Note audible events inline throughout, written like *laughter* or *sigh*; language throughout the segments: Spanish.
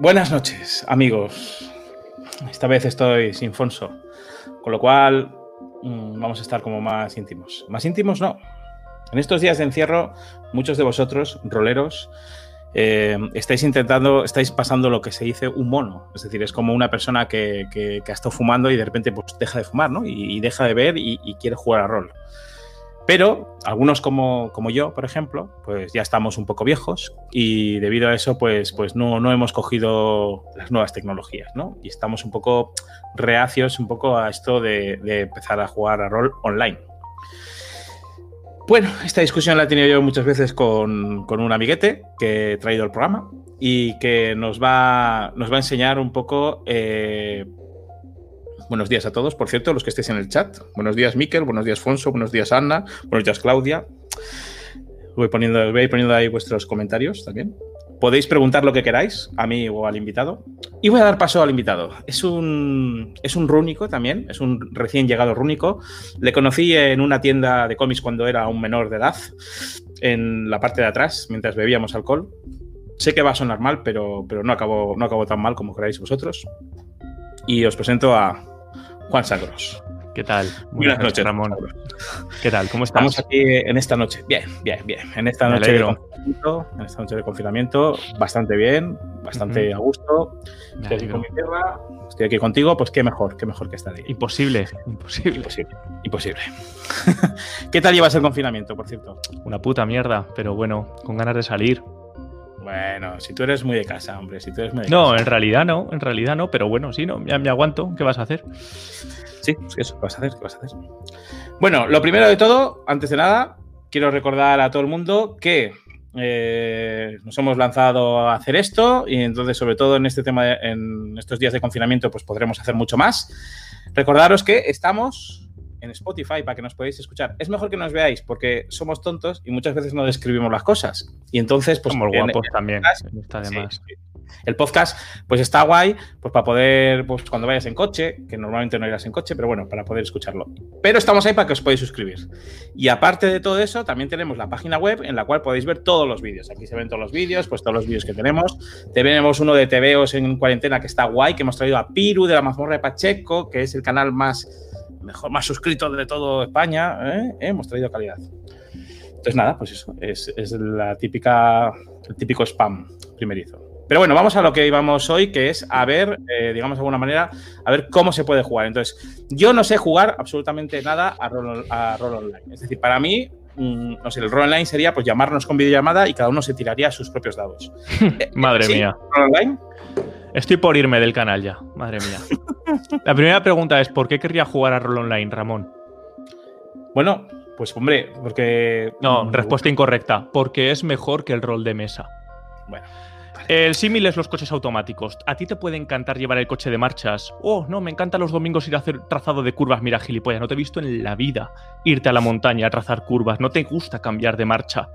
Buenas noches, amigos. Esta vez estoy sin Fonso, con lo cual mm, vamos a estar como más íntimos. Más íntimos no. En estos días de encierro, muchos de vosotros, roleros, eh, estáis intentando, estáis pasando lo que se dice un mono. Es decir, es como una persona que, que- ha estado fumando y de repente pues, deja de fumar, ¿no? Y, y deja de ver y, y quiere jugar a rol. Pero algunos como, como yo, por ejemplo, pues ya estamos un poco viejos y debido a eso, pues, pues no, no hemos cogido las nuevas tecnologías, ¿no? Y estamos un poco reacios un poco a esto de, empezar a jugar a rol online. Bueno, esta discusión la he tenido yo muchas veces con, con un amiguete que he traído al programa y que nos va, nos va a enseñar un poco. eh, buenos días a todos, por cierto, los que estéis en el chat. Buenos días, Miquel. Buenos días, Fonso. Buenos días, Anna. Buenos días, Claudia. Voy poniendo, voy poniendo ahí vuestros comentarios también. Podéis preguntar lo que queráis, a mí o al invitado. Y voy a dar paso al invitado. Es un, es un rúnico también, es un recién llegado rúnico. Le conocí en una tienda de cómics cuando era un menor de edad, en la parte de atrás, mientras bebíamos alcohol. Sé que va a sonar mal, pero, pero no, acabó, no acabó tan mal como queráis vosotros. Y os presento a Juan Sagros. ¿Qué tal? Buenas noches, Ramón. ¿Qué tal? ¿Cómo estás? Estamos aquí en esta noche. Bien, bien, bien. En esta Me noche de confinamiento, en esta noche de confinamiento, bastante bien, bastante a gusto. Me Estoy aquí con mi tierra, estoy aquí contigo, pues qué mejor, qué mejor que estar ahí. Imposible, imposible. Imposible, imposible. *laughs* ¿Qué tal llevas el confinamiento, por cierto? Una puta mierda, pero bueno, con ganas de salir. Bueno, si tú eres muy de casa, hombre, si tú eres muy de No, casa. en realidad no, en realidad no, pero bueno, sí, no, ya me aguanto. ¿Qué vas a hacer? Sí, sí, eso, ¿qué vas a hacer? ¿Qué vas a hacer? Bueno, lo primero de todo, antes de nada, quiero recordar a todo el mundo que eh, nos hemos lanzado a hacer esto y entonces, sobre todo en este tema, de- en estos días de confinamiento, pues podremos hacer mucho más. Recordaros que estamos en Spotify para que nos podáis escuchar. Es mejor que nos veáis porque somos tontos y muchas veces no describimos las cosas. Y entonces, pues Somos en- guapos también. podcast, Está sí. El podcast, pues está guay, pues para poder, pues cuando vayas en coche, que normalmente no irás en coche, pero bueno, para poder escucharlo. Pero estamos ahí para que os podáis suscribir. Y aparte de todo eso, también tenemos la página web en la cual podéis ver todos los vídeos. Aquí se ven todos los vídeos, pues todos los vídeos que tenemos. Tenemos uno de TVOs en cuarentena que está guay, que hemos traído a Piru de la mazmorra de Pacheco, que es el canal más mejor, más suscrito de todo España. ¿eh? Hemos traído calidad. Entonces, nada, pues eso, es, es la típica, el típico spam primerizo. Pero bueno, vamos a lo que íbamos hoy, que es a ver, eh, digamos de alguna manera, a ver cómo se puede jugar. Entonces, yo no sé jugar absolutamente nada a rol, a rol online. Es decir, para mí, mm, no sé, el rol online sería pues llamarnos con videollamada y cada uno se tiraría sus propios dados. *laughs* Eh, Madre ¿sí? mía. ¿Rol online? Estoy por irme del canal ya. Madre mía. *laughs* La primera pregunta es: ¿por qué querría jugar a rol online, Ramón? Bueno, pues hombre, porque... No, respuesta incorrecta. Porque es mejor que el rol de mesa. Bueno, El símil es los coches automáticos. ¿A ti te puede encantar llevar el coche de marchas? Oh, no, me encanta los domingos ir a hacer trazado de curvas. Mira, gilipollas, no te he visto en la vida irte a la montaña a trazar curvas. No te gusta cambiar de marcha.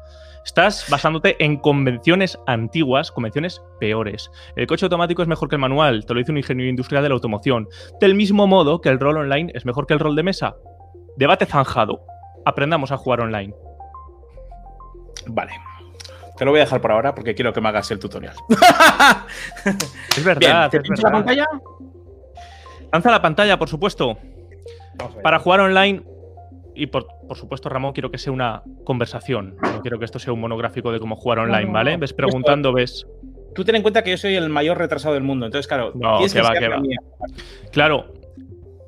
Estás basándote en convenciones antiguas, convenciones peores. El coche automático es mejor que el manual, te lo dice un ingeniero industrial de la automoción. Del mismo modo que el rol online es mejor que el rol de mesa. Debate zanjado. Aprendamos a jugar online. vale. Te lo voy a dejar por ahora porque quiero que me hagas el tutorial. *laughs* Es verdad. Bien, ¿te es pincho la pantalla? Lanza la pantalla, por supuesto. Para jugar online, y por, por supuesto, Ramón, quiero que sea una conversación. No quiero que esto sea un monográfico de cómo jugar online, ¿vale? Ves preguntando, ves. Tú ten en cuenta que yo soy el mayor retrasado del mundo, entonces, claro, No, que va, que va. mía. Claro,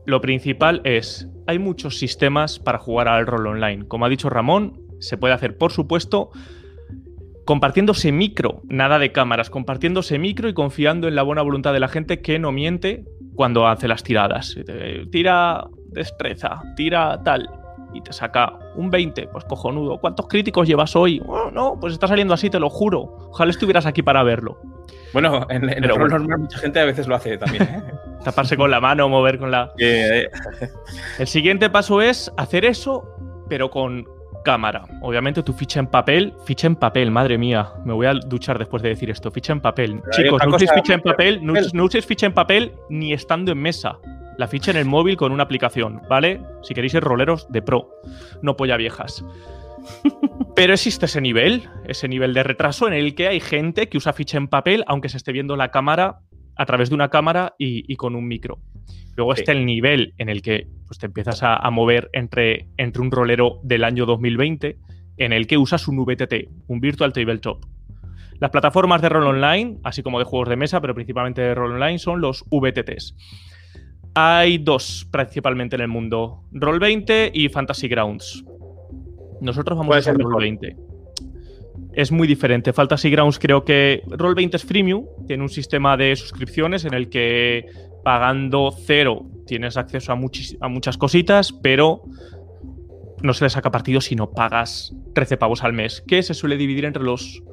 lo principal es, hay muchos sistemas para jugar al rol online. Como ha dicho Ramón, se puede hacer, por supuesto, compartiéndose micro, nada de cámaras, compartiéndose micro y confiando en la buena voluntad de la gente que no miente cuando hace las tiradas. Tira destreza, tira tal. Y te saca un 20, pues cojonudo. ¿Cuántos críticos llevas hoy? Oh, no, pues está saliendo así, te lo juro. Ojalá estuvieras aquí para verlo. Bueno, en, en el rol normal mucha gente a veces lo hace también. ¿eh? *laughs* Taparse con la mano, mover con la. Eh, El siguiente paso es hacer eso, pero con cámara. Obviamente tu ficha en papel, ficha en papel, madre mía. Me voy a duchar después de decir esto. Ficha en papel. Chicos, no uséis ficha en papel, no, papel. no uséis ficha en papel ni estando en mesa. La ficha en el móvil con una aplicación, ¿vale? Si queréis ser roleros de pro, no polla viejas. *laughs* Pero existe ese nivel, ese nivel de retraso en el que hay gente que usa ficha en papel, aunque se esté viendo la cámara a través de una cámara y, con un micro. Luego está el nivel en el que pues, te empiezas a, mover entre, entre un rolero del año 2020 en el que usas un VTT, un Virtual Tabletop. Las plataformas de rol online, así como de juegos de mesa, pero principalmente de rol online, son los VTTs. Hay dos principalmente en el mundo, Roll20 y Fantasy Grounds. Nosotros vamos a usar Roll20. Es muy diferente. Fantasy Grounds creo que Roll20 es freemium, tiene un sistema de suscripciones en el que pagando cero tienes acceso a, a muchas cositas, pero no se le saca partido si no pagas 13 pavos al mes, que se suele dividir entre los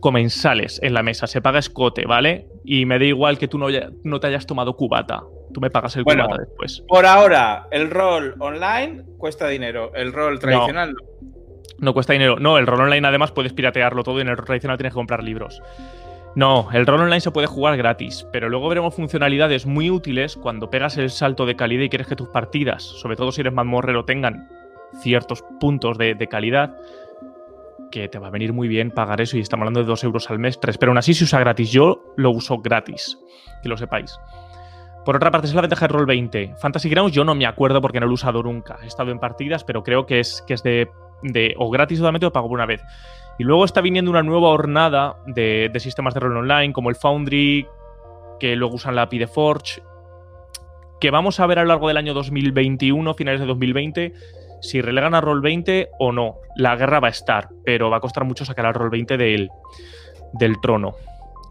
comensales en la mesa. Se paga escote, ¿vale? Y me da igual que tú no, no te hayas tomado cubata. Tú me pagas el cubata después. Por ahora, el rol online cuesta dinero. El rol tradicional no. No cuesta dinero. No, el rol online además puedes piratearlo todo y en el rol tradicional tienes que comprar libros. No, el rol online se puede jugar gratis, pero luego veremos funcionalidades muy útiles cuando pegas el salto de calidad y quieres que tus partidas, sobre todo si eres mazmorrero, tengan ciertos puntos de, calidad, que te va a venir muy bien pagar eso y estamos hablando de 2 euros al mes, 3, pero aún así se usa gratis. Yo lo uso gratis, que lo sepáis. Por otra parte, es la ventaja de Roll20. Fantasy Grounds yo no me acuerdo porque no lo he usado nunca. He estado en partidas, pero creo que es, que es de, de o gratis totalmente o pago por una vez. Y luego está viniendo una nueva hornada de, de sistemas de rol online, como el Foundry, que luego usan la API de Forge, que vamos a ver a lo largo del año 2021, finales de 2020, si relegan a Roll 20 o no. La guerra va a estar, pero va a costar mucho sacar al Roll 20 del, del trono.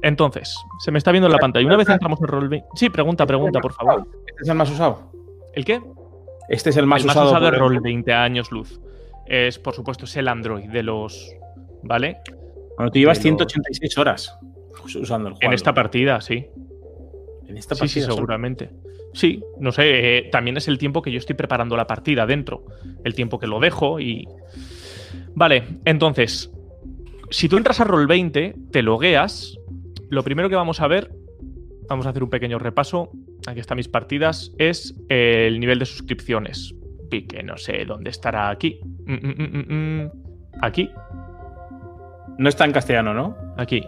Entonces, se me está viendo en la pantalla. Una vez entramos en Roll 20. Sí, pregunta, pregunta, por favor. ¿Este es el más usado? ¿El qué? Este es el más el usado. Más usado de Roll 20 años luz. Es, por supuesto, es el Android de los. ¿Vale? Bueno, tú llevas 186 horas usando el juego. En esta partida, sí. En esta partida. Sí, sí seguramente. Sí, no sé, eh, también es el tiempo que yo estoy preparando la partida dentro, el tiempo que lo dejo y... Vale, entonces, si tú entras a Roll20, te logueas, lo primero que vamos a ver, vamos a hacer un pequeño repaso, aquí están mis partidas, es el nivel de suscripciones. Y que no sé dónde estará aquí. Mm, mm, mm, aquí. No está en castellano, ¿no? Aquí.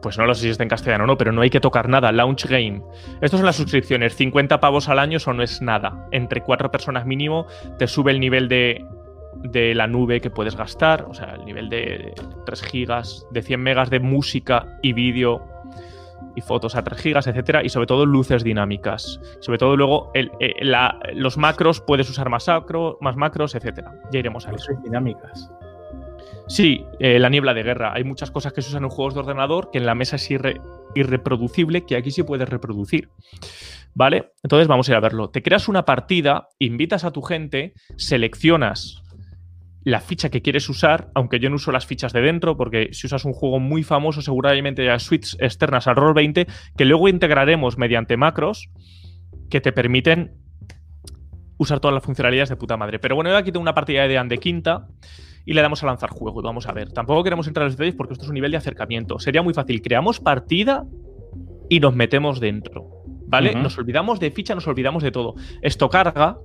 Pues no lo sé si está en castellano o no, pero no hay que tocar nada. Launch Game. Estas son las suscripciones. 50 pavos al año, eso no es nada. Entre cuatro personas mínimo te sube el nivel de, de la nube que puedes gastar. O sea, el nivel de 3 gigas, de 100 megas de música y vídeo y fotos a 3 gigas, etcétera, y sobre todo luces dinámicas. Sobre todo luego eh, los macros puedes usar más, más macros, etcétera. Ya iremos a eso. Luces dinámicas. Sí, eh, la niebla de guerra. Hay muchas cosas que se usan en juegos de ordenador que en la mesa es irreproducible, que aquí sí puedes reproducir. ¿Vale? Entonces vamos a ir a verlo. Te creas una partida, invitas a tu gente, seleccionas la ficha que quieres usar, aunque yo no uso las fichas de dentro, porque si usas un juego muy famoso, seguramente hay suites externas al Roll20, que luego integraremos mediante macros que te permiten usar todas las funcionalidades de puta madre. Pero bueno, yo aquí tengo una partida de de quinta y le damos a lanzar juego y vamos a ver. Tampoco queremos entrar en los detalles porque esto es un nivel de acercamiento. Sería muy fácil. Creamos partida y nos metemos dentro. ¿Vale? Nos olvidamos de ficha, nos olvidamos de todo. Esto carga.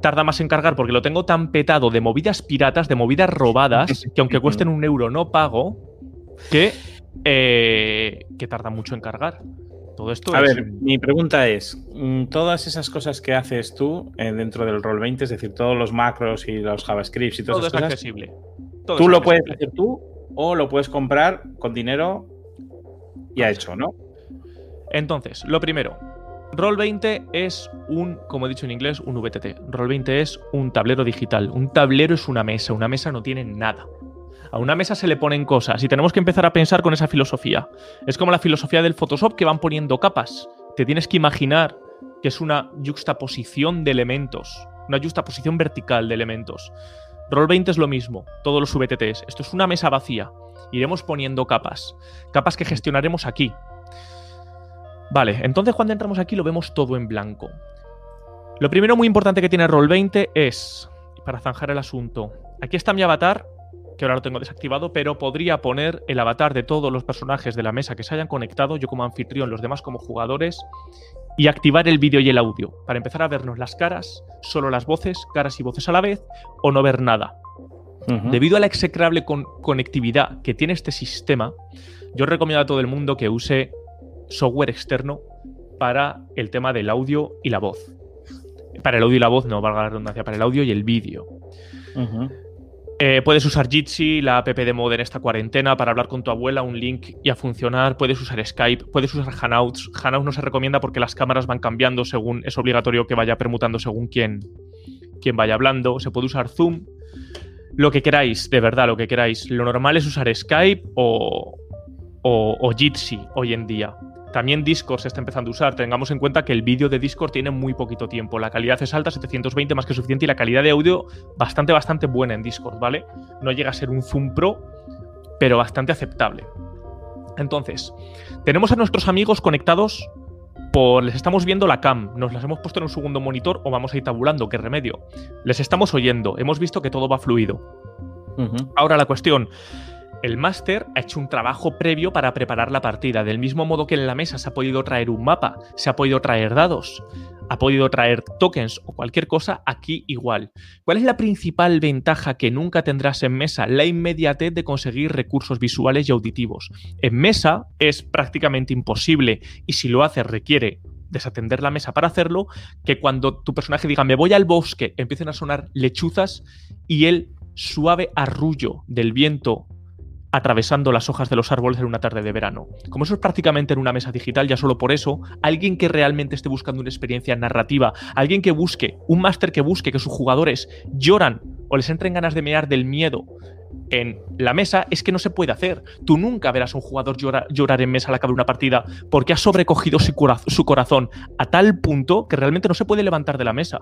Tarda más en cargar porque lo tengo tan petado de movidas piratas, de movidas robadas, *laughs* que aunque cuesten un euro no pago, que, eh, que tarda mucho en cargar. Todo esto a ver, mi pregunta es, mm, todas esas cosas que haces tú eh, dentro del Roll20, es decir, todos los macros y los JavaScripts y todas todo esas es accesible. tú lo puedes hacer tú o lo puedes comprar con dinero ya hecho, ¿no? Entonces, lo primero, Roll20 es un, como he dicho en inglés, un VTT. Roll20 es un tablero digital. Un tablero es una mesa. Una mesa no tiene nada. A una mesa se le ponen cosas y tenemos que empezar a pensar con esa filosofía. Es como la filosofía del Photoshop que van poniendo capas. Te tienes que imaginar que es una juxtaposición de elementos, una juxtaposición vertical de elementos. Roll20 es lo mismo, todos los VTTs. Esto es una mesa vacía. Iremos poniendo capas, capas que gestionaremos aquí. Vale, entonces cuando entramos aquí lo vemos todo en blanco. Lo primero muy importante que tiene Roll20 es, para zanjar el asunto, aquí está mi avatar que ahora lo tengo desactivado, pero podría poner el avatar de todos los personajes de la mesa que se hayan conectado, yo como anfitrión, los demás como jugadores, y activar el vídeo y el audio, para empezar a vernos las caras, solo las voces, caras y voces a la vez, o no ver nada. Debido a la execrable conectividad que tiene este sistema, yo recomiendo a todo el mundo que use software externo para el tema del audio y la voz. Para el audio y la voz, no valga la redundancia, para el audio y el vídeo. Eh, puedes usar Jitsi, la app de Mod en esta cuarentena para hablar con tu abuela, un link y a funcionar. Puedes usar Skype, puedes usar Hangouts. Hangouts no se recomienda porque las cámaras van cambiando según es obligatorio que vaya permutando según quién, quién vaya hablando. Se puede usar Zoom. Lo que queráis, de verdad, lo que queráis. Lo normal es usar Skype o, o, o Jitsi hoy en día. También Discord se está empezando a usar. Tengamos en cuenta que el vídeo de Discord tiene muy poquito tiempo. La calidad es alta, 720 más que suficiente, y la calidad de audio bastante, bastante buena en Discord, ¿vale? No llega a ser un Zoom Pro, pero bastante aceptable. Entonces, tenemos a nuestros amigos conectados por. Les estamos viendo la cam, nos las hemos puesto en un segundo monitor o vamos a ir tabulando, qué remedio. Les estamos oyendo, hemos visto que todo va fluido. Ahora la cuestión. El máster ha hecho un trabajo previo para preparar la partida, del mismo modo que en la mesa se ha podido traer un mapa, se ha podido traer dados, ha podido traer tokens o cualquier cosa, aquí igual. ¿Cuál es la principal ventaja que nunca tendrás en mesa? La inmediatez de conseguir recursos visuales y auditivos. En mesa es prácticamente imposible y si lo haces requiere desatender la mesa para hacerlo, que cuando tu personaje diga me voy al bosque, empiecen a sonar lechuzas y el suave arrullo del viento atravesando las hojas de los árboles en una tarde de verano. Como eso es prácticamente en una mesa digital, ya solo por eso, alguien que realmente esté buscando una experiencia narrativa, alguien que busque, un máster que busque que sus jugadores lloran o les entren ganas de mear del miedo en la mesa, es que no se puede hacer. Tú nunca verás a un jugador llorar en mesa al acabar una partida porque ha sobrecogido su corazón a tal punto que realmente no se puede levantar de la mesa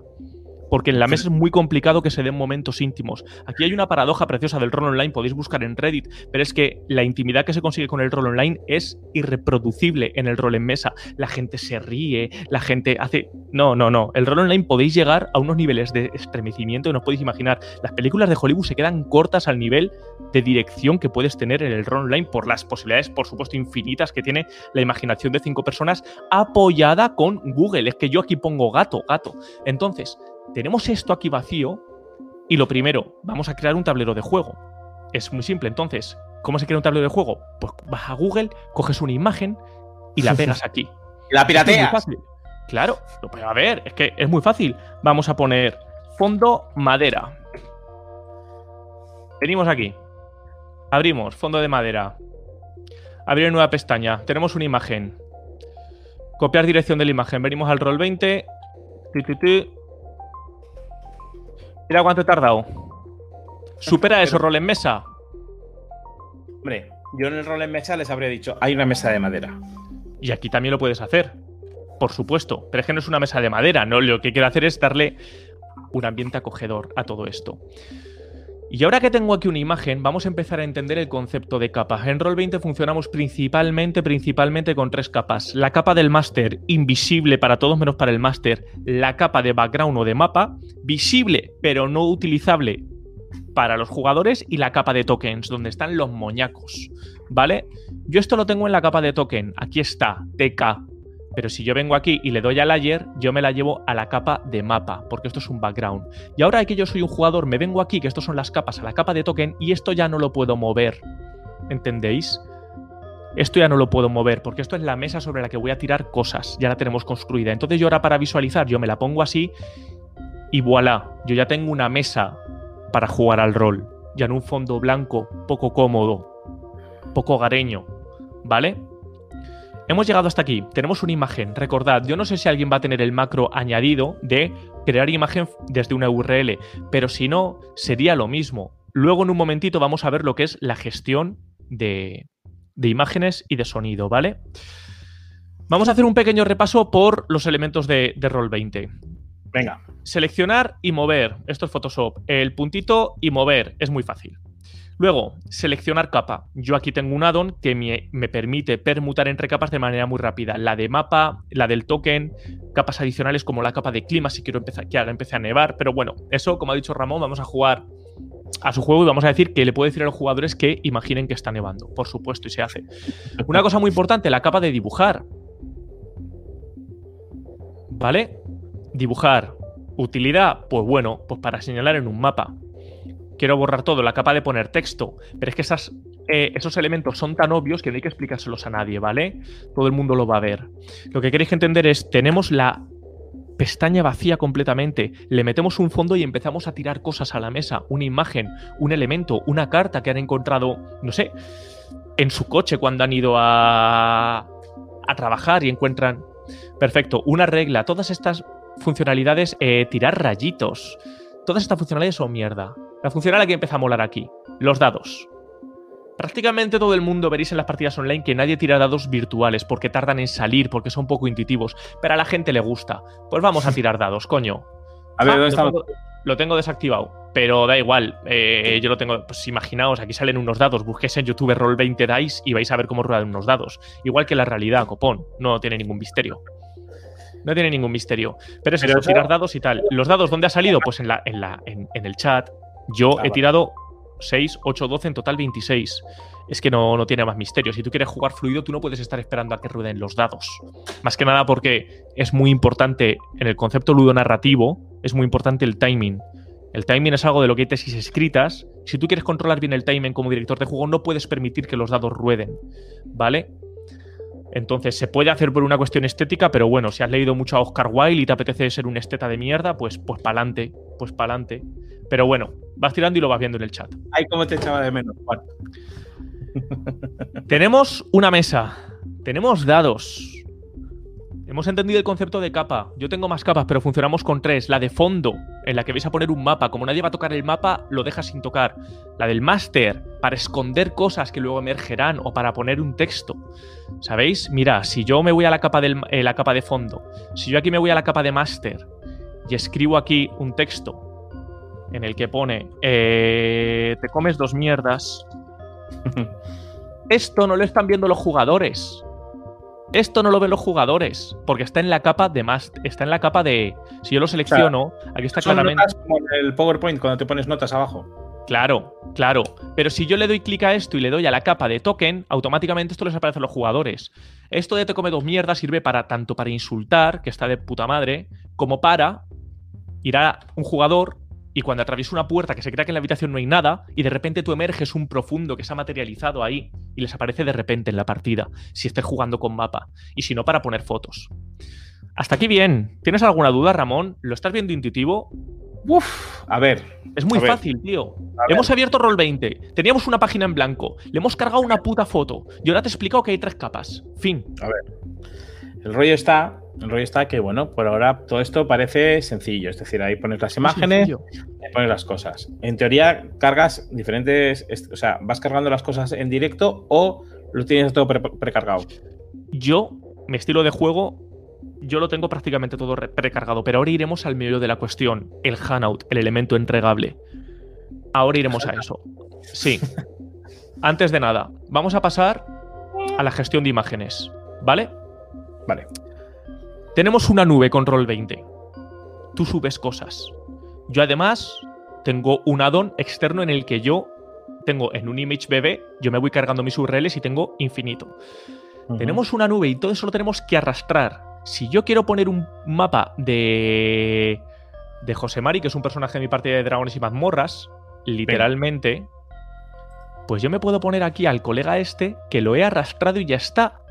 porque en la mesa es muy complicado que se den momentos íntimos. Aquí hay una paradoja preciosa del rol online, podéis buscar en Reddit, pero es que la intimidad que se consigue con el rol online es irreproducible en el rol en mesa. La gente se ríe, la gente hace... No, no, no. El rol online podéis llegar a unos niveles de estremecimiento que no os podéis imaginar. Las películas de Hollywood se quedan cortas al nivel de dirección que puedes tener en el rol online por las posibilidades, por supuesto, infinitas que tiene la imaginación de cinco personas apoyada con Google. Es que yo aquí pongo gato, gato. Entonces, tenemos esto aquí vacío y lo primero, vamos a crear un tablero de juego. Es muy simple, entonces, ¿cómo se crea un tablero de juego? Pues vas a Google, coges una imagen y la *laughs* pegas aquí. la pirateas. Claro, lo puedo ver, es que es muy fácil. Vamos a poner fondo madera. Venimos aquí. Abrimos, fondo de madera. Abrir nueva pestaña. Tenemos una imagen. Copiar dirección de la imagen. Venimos al roll 20. Mira cuánto he tardado. ¿Supera eso rol en mesa? Hombre, yo en el rol en mesa les habría dicho, hay una mesa de madera. Y aquí también lo puedes hacer. Por supuesto. Pero es que no es una mesa de madera, ¿no? Lo que quiero hacer es darle un ambiente acogedor a todo esto. Y ahora que tengo aquí una imagen, vamos a empezar a entender el concepto de capas. En Roll20 funcionamos principalmente, principalmente con tres capas. La capa del máster, invisible para todos menos para el máster. La capa de background o de mapa, visible pero no utilizable para los jugadores. Y la capa de tokens, donde están los moñacos. ¿Vale? Yo esto lo tengo en la capa de token. Aquí está, TK. Pero si yo vengo aquí y le doy a layer, yo me la llevo a la capa de mapa, porque esto es un background. Y ahora que yo soy un jugador, me vengo aquí, que estos son las capas, a la capa de token, y esto ya no lo puedo mover. ¿Entendéis? Esto ya no lo puedo mover, porque esto es la mesa sobre la que voy a tirar cosas, ya la tenemos construida. Entonces yo ahora para visualizar, yo me la pongo así y voilà, yo ya tengo una mesa para jugar al rol, ya en un fondo blanco, poco cómodo, poco hogareño, ¿vale? Hemos llegado hasta aquí, tenemos una imagen. Recordad, yo no sé si alguien va a tener el macro añadido de crear imagen desde una URL, pero si no, sería lo mismo. Luego en un momentito vamos a ver lo que es la gestión de, imágenes y de sonido, ¿vale? Vamos a hacer un pequeño repaso por los elementos de, de Roll20. Venga. Seleccionar y mover. Esto es Photoshop. El puntito y mover es muy fácil. Luego, seleccionar capa. Yo aquí tengo un addon que me, permite permutar entre capas de manera muy rápida. La de mapa, la del token, capas adicionales como la capa de clima si quiero empezar, que haga empiece a nevar. Pero bueno, eso, como ha dicho Ramón, vamos a jugar a su juego y vamos a decir que le puede decir a los jugadores que imaginen que está nevando. Por supuesto, y se hace. Una cosa muy importante, la capa de dibujar. ¿Vale? Dibujar. Utilidad, pues bueno, pues para señalar en un mapa. Quiero borrar todo, la capa de poner texto, pero es que esas, eh, esos elementos son tan obvios que no hay que explicárselos a nadie, ¿vale? Todo el mundo lo va a ver. Lo que queréis entender es, tenemos la pestaña vacía completamente, le metemos un fondo y empezamos a tirar cosas a la mesa, una imagen, un elemento, una carta que han encontrado, no sé, en su coche cuando han ido a, a trabajar y encuentran... Perfecto, una regla, todas estas funcionalidades, eh, tirar rayitos, todas estas funcionalidades son mierda. La funcionalidad que empieza a molar aquí, los dados. Prácticamente todo el mundo veréis en las partidas online que nadie tira dados virtuales porque tardan en salir, porque son poco intuitivos, pero a la gente le gusta. Pues vamos a *laughs* tirar dados, coño. A ver, Ah, ¿dónde lo, estamos? tengo, lo tengo desactivado, pero da igual. eh, yo lo tengo. Pues imaginaos, aquí salen unos dados. Busquéis en YouTube Roll 20 Dice y vais a ver cómo ruedan unos dados. Igual que la realidad, copón. No tiene ningún misterio. No tiene ningún misterio. Pero es Pero eso, eso- tirar dados y tal. ¿Los dados dónde ha salido? Pues en, la, en, la, en, en el chat. Yo Ah, he vale. tirado 6, 8, 12, en total 26. Es que no, no tiene más misterio. Si tú quieres jugar fluido, tú no puedes estar esperando a que rueden los dados. Más que nada porque es muy importante en el concepto ludonarrativo, es muy importante el timing. El timing es algo de lo que hay tesis escritas. Si tú quieres controlar bien el timing como director de juego, no puedes permitir que los dados rueden. ¿Vale? Entonces, se puede hacer por una cuestión estética, pero bueno, si has leído mucho a Oscar Wilde y te apetece ser un esteta de mierda, pues, pues pa'lante, pues pa'lante. Pero bueno, vas tirando y lo vas viendo en el chat. Ay, cómo te echaba de menos, Juan. Tenemos una mesa. Tenemos dados. Hemos entendido el concepto de capa. Yo tengo más capas, pero funcionamos con tres. La de fondo, en la que vais a poner un mapa. Como nadie va a tocar el mapa, lo dejas sin tocar. La del máster, para esconder cosas que luego emergerán o para poner un texto. ¿Sabéis? Mira, si yo me voy a la capa, del, eh, la capa de fondo, si yo aquí me voy a la capa de máster y escribo aquí un texto en el que pone eh, te comes dos mierdas, *laughs* esto no lo están viendo los jugadores. Esto no lo ven los jugadores, porque está en la capa de más, está en la capa de. Si yo lo selecciono, aquí está Son claramente. notas como en el PowerPoint cuando te pones notas abajo. Claro, claro. Pero si yo le doy clic a esto y le doy a la capa de token, automáticamente esto les aparece a los jugadores. Esto de te come dos mierdas sirve para tanto para insultar, que está de puta madre, como para ir a un jugador y cuando atraviesa una puerta que se crea que en la habitación no hay nada y de repente tú emerges un profundo que se ha materializado ahí y les aparece de repente en la partida, si estés jugando con mapa, y si no para poner fotos. Hasta aquí bien. ¿Tienes alguna duda, Ramón? ¿Lo estás viendo intuitivo? Uf, a ver. Es muy A ver. fácil, tío. a ver. Hemos abierto Roll20. Teníamos una página en blanco. Le hemos cargado una puta foto. Y ahora te he explicado que hay tres capas. Fin. El rollo está, el rollo está que, bueno, por ahora todo esto parece sencillo. Es decir, ahí pones las imágenes, ahí pones las cosas. En teoría, cargas diferentes. O sea, ¿vas cargando las cosas en directo o lo tienes todo pre- precargado? Yo, mi estilo de juego, yo lo tengo prácticamente todo re- precargado. Pero ahora iremos al medio de la cuestión. El Hanout, el elemento entregable. Ahora iremos a eso. Sí. *laughs* Antes de nada, vamos a pasar a la gestión de imágenes. ¿Vale? Vale. Tenemos una nube con Roll20. Tú subes cosas. Yo además tengo un add-on externo en el que yo tengo en un image BB, yo me voy cargando mis URLs y tengo infinito. Tenemos una nube y todo eso lo tenemos que arrastrar. Si yo quiero poner un mapa de de José Mari, que es un personaje de mi partida de Dragones y Mazmorras, literalmente, pues yo me puedo poner aquí al colega este que lo he arrastrado y ya está.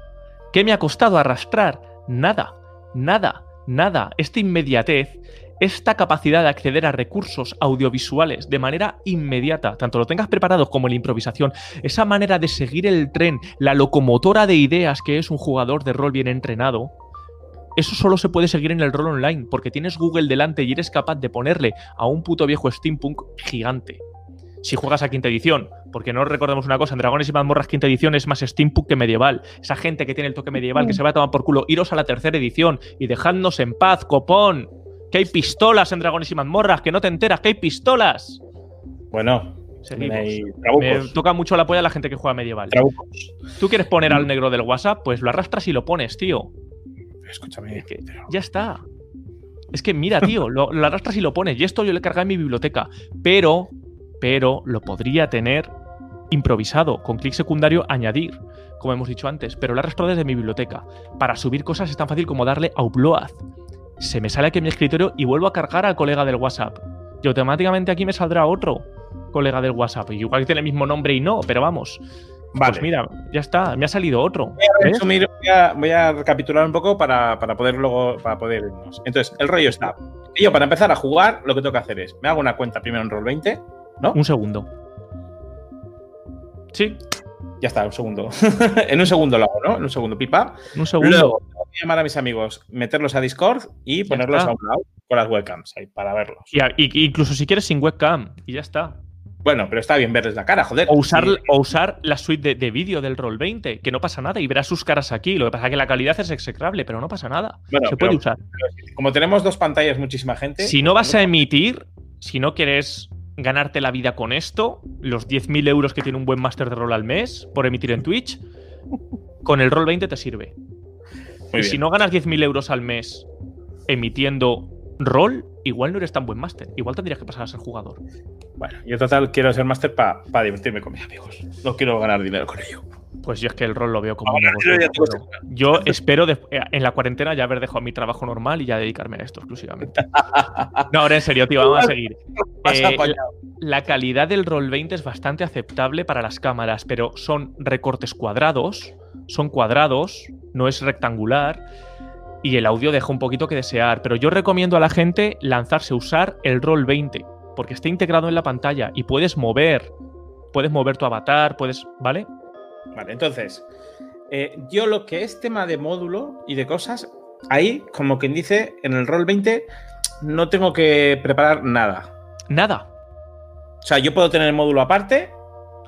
¿Qué me ha costado arrastrar? Nada, nada, nada. Esta inmediatez, esta capacidad de acceder a recursos audiovisuales de manera inmediata, tanto lo tengas preparado como la improvisación, esa manera de seguir el tren, la locomotora de ideas que es un jugador de rol bien entrenado, eso solo se puede seguir en el rol online, porque tienes Google delante y eres capaz de ponerle a un puto viejo steampunk gigante. Si juegas a quinta edición, porque no recordemos una cosa, en Dragones y Mazmorras quinta edición es más steampunk que medieval. Esa gente que tiene el toque medieval que se va a tomar por culo, iros a la tercera edición y dejadnos en paz, copón. Que hay pistolas en Dragones y Mazmorras, que no te enteras, que hay pistolas. Bueno, Me toca mucho la polla a la gente que juega medieval. trabucos. Tú quieres poner al negro del WhatsApp, pues lo arrastras y lo pones, tío. Escúchame. Es que pero- ya está. Es que mira, tío, lo, lo arrastras y lo pones. Y esto yo le cargué en mi biblioteca. Pero, pero lo podría tener improvisado, con clic secundario añadir, como hemos dicho antes. Pero lo arrastro desde mi biblioteca. Para subir cosas es tan fácil como darle a upload. Se me sale aquí en mi escritorio y vuelvo a cargar al colega del WhatsApp. Y automáticamente aquí me saldrá otro. colega del WhatsApp. Y igual que tiene el mismo nombre y no, pero vamos. Vale. Pues mira, ya está, me ha salido otro. Voy a, voy, a, voy a recapitular un poco para, para poder luego para poder irnos. Entonces, el rollo está. Yo, para empezar a jugar, lo que tengo que hacer es, me hago una cuenta primero en Roll20, ¿no? Un segundo. Sí, Ya está, un segundo. *laughs* en un segundo lo hago, ¿no? En un segundo, pipa. un segundo. Luego, voy a llamar a mis amigos, meterlos a Discord y Ya ponerlos está. a un lado con las webcams ahí para verlos. Y, incluso si quieres sin webcam, y ya está. Bueno, pero está bien verles la cara, joder. O usar, Sí. o usar la suite de, de vídeo del Roll 20, que no pasa nada, y verás sus caras aquí. Lo que pasa es que la calidad es execrable, pero no pasa nada. Bueno, Se puede pero- usar. Como tenemos dos pantallas, muchísima gente. Si no vas a emitir, si no quieres ganarte la vida con esto, los 10.000 euros que tiene un buen máster de rol al mes por emitir en Twitch, con el Roll 20 te sirve. Muy y si no ganas 10.000 euros al mes emitiendo rol, igual no eres tan buen máster. Igual tendrías que pasar a ser jugador. Bueno, yo total quiero ser máster para divertirme con mis amigos. No quiero ganar dinero con ello. Pues yo es que el rol lo veo como un Ahora, negocio. yo espero de- eh, en la cuarentena ya haber dejado mi trabajo normal y ya dedicarme a esto exclusivamente. *laughs* No, ahora en serio, tío, vamos a seguir. Eh. La calidad del Roll 20 es bastante aceptable para las cámaras, pero son recortes cuadrados, son cuadrados, no es rectangular, y el audio deja un poquito que desear. Pero yo recomiendo a la gente lanzarse a usar el Roll 20, porque está integrado en la pantalla y puedes mover, puedes mover tu avatar, puedes, ¿vale? Vale, entonces, eh, yo lo que es tema de módulo y de cosas, ahí, como quien dice, en el rol 20, no tengo que preparar nada. Nada. O sea, yo puedo tener el módulo aparte,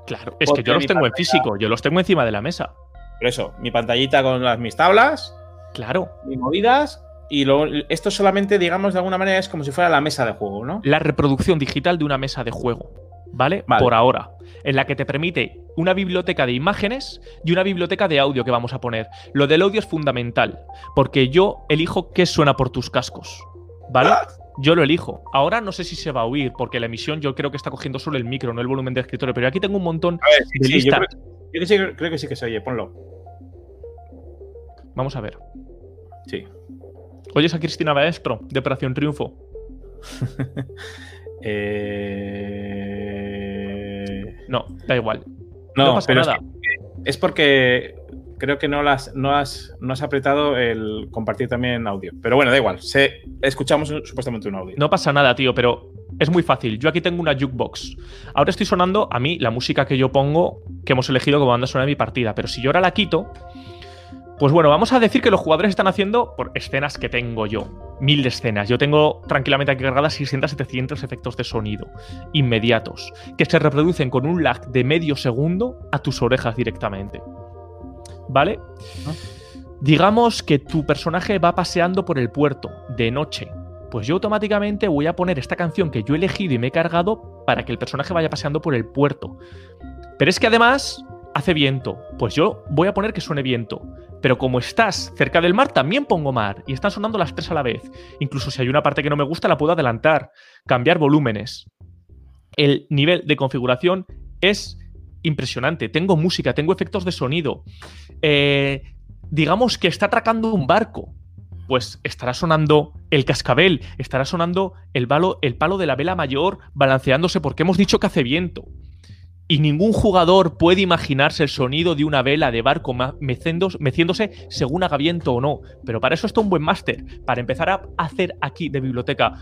Claro, es que yo los tengo en físico, yo los tengo encima de la mesa. pero eso, mi pantallita con las, mis tablas, Claro. mis movidas, y lo- esto solamente, digamos, de alguna manera es como si fuera la mesa de juego, ¿no? la reproducción digital de una mesa de juego, ¿vale? Vale. Por ahora, en la que te permite una biblioteca de imágenes y una biblioteca de audio que vamos a poner. Lo del audio es fundamental, porque yo elijo qué suena por tus cascos, ¿vale? Yo lo elijo. Ahora no sé si se va a oír, porque la emisión yo creo que está cogiendo solo el micro, no el volumen del escritorio, pero aquí tengo un montón A ver, sí, de sí, yo, listas. creo, yo que sí, creo que sí que se oye, ponlo. Vamos a ver. Sí. ¿Oyes a Cristina Maestro de Operación Triunfo? *laughs* Eh... No, da igual. No, No, pasa pero es nada. es porque creo que no, las, no, has, no has apretado el compartir también audio. Pero bueno, da igual. Se, escuchamos supuestamente un audio. No pasa nada, tío, pero es muy fácil. Yo aquí tengo una jukebox. Ahora estoy sonando a mí la música que yo pongo, que hemos elegido como banda sonora de mi partida. Pero si yo ahora la quito, pues bueno, vamos a decir que los jugadores están haciendo por escenas que tengo yo. Mil de escenas. Yo tengo tranquilamente aquí cargadas 600, 700 efectos de sonido inmediatos, que se reproducen con un lag de medio segundo a tus orejas directamente. ¿Vale? Digamos que tu personaje va paseando por el puerto de noche. Pues yo automáticamente voy a poner esta canción que yo he elegido y me he cargado para que el personaje vaya paseando por el puerto. Pero es que además hace viento. Pues yo voy a poner que suene viento. Pero como estás cerca del mar, también pongo mar. Y están sonando las tres a la vez. Incluso si hay una parte que no me gusta, la puedo adelantar. Cambiar volúmenes. El nivel de configuración es impresionante. Tengo música, tengo efectos de sonido. Eh, digamos que está atracando un barco. Pues estará sonando el cascabel, estará sonando el palo, el palo de la vela mayor balanceándose porque hemos dicho que hace viento. Y ningún jugador puede imaginarse el sonido de una vela de barco meciéndose según haga viento o no. Pero para eso está un buen máster, para empezar a hacer aquí de biblioteca.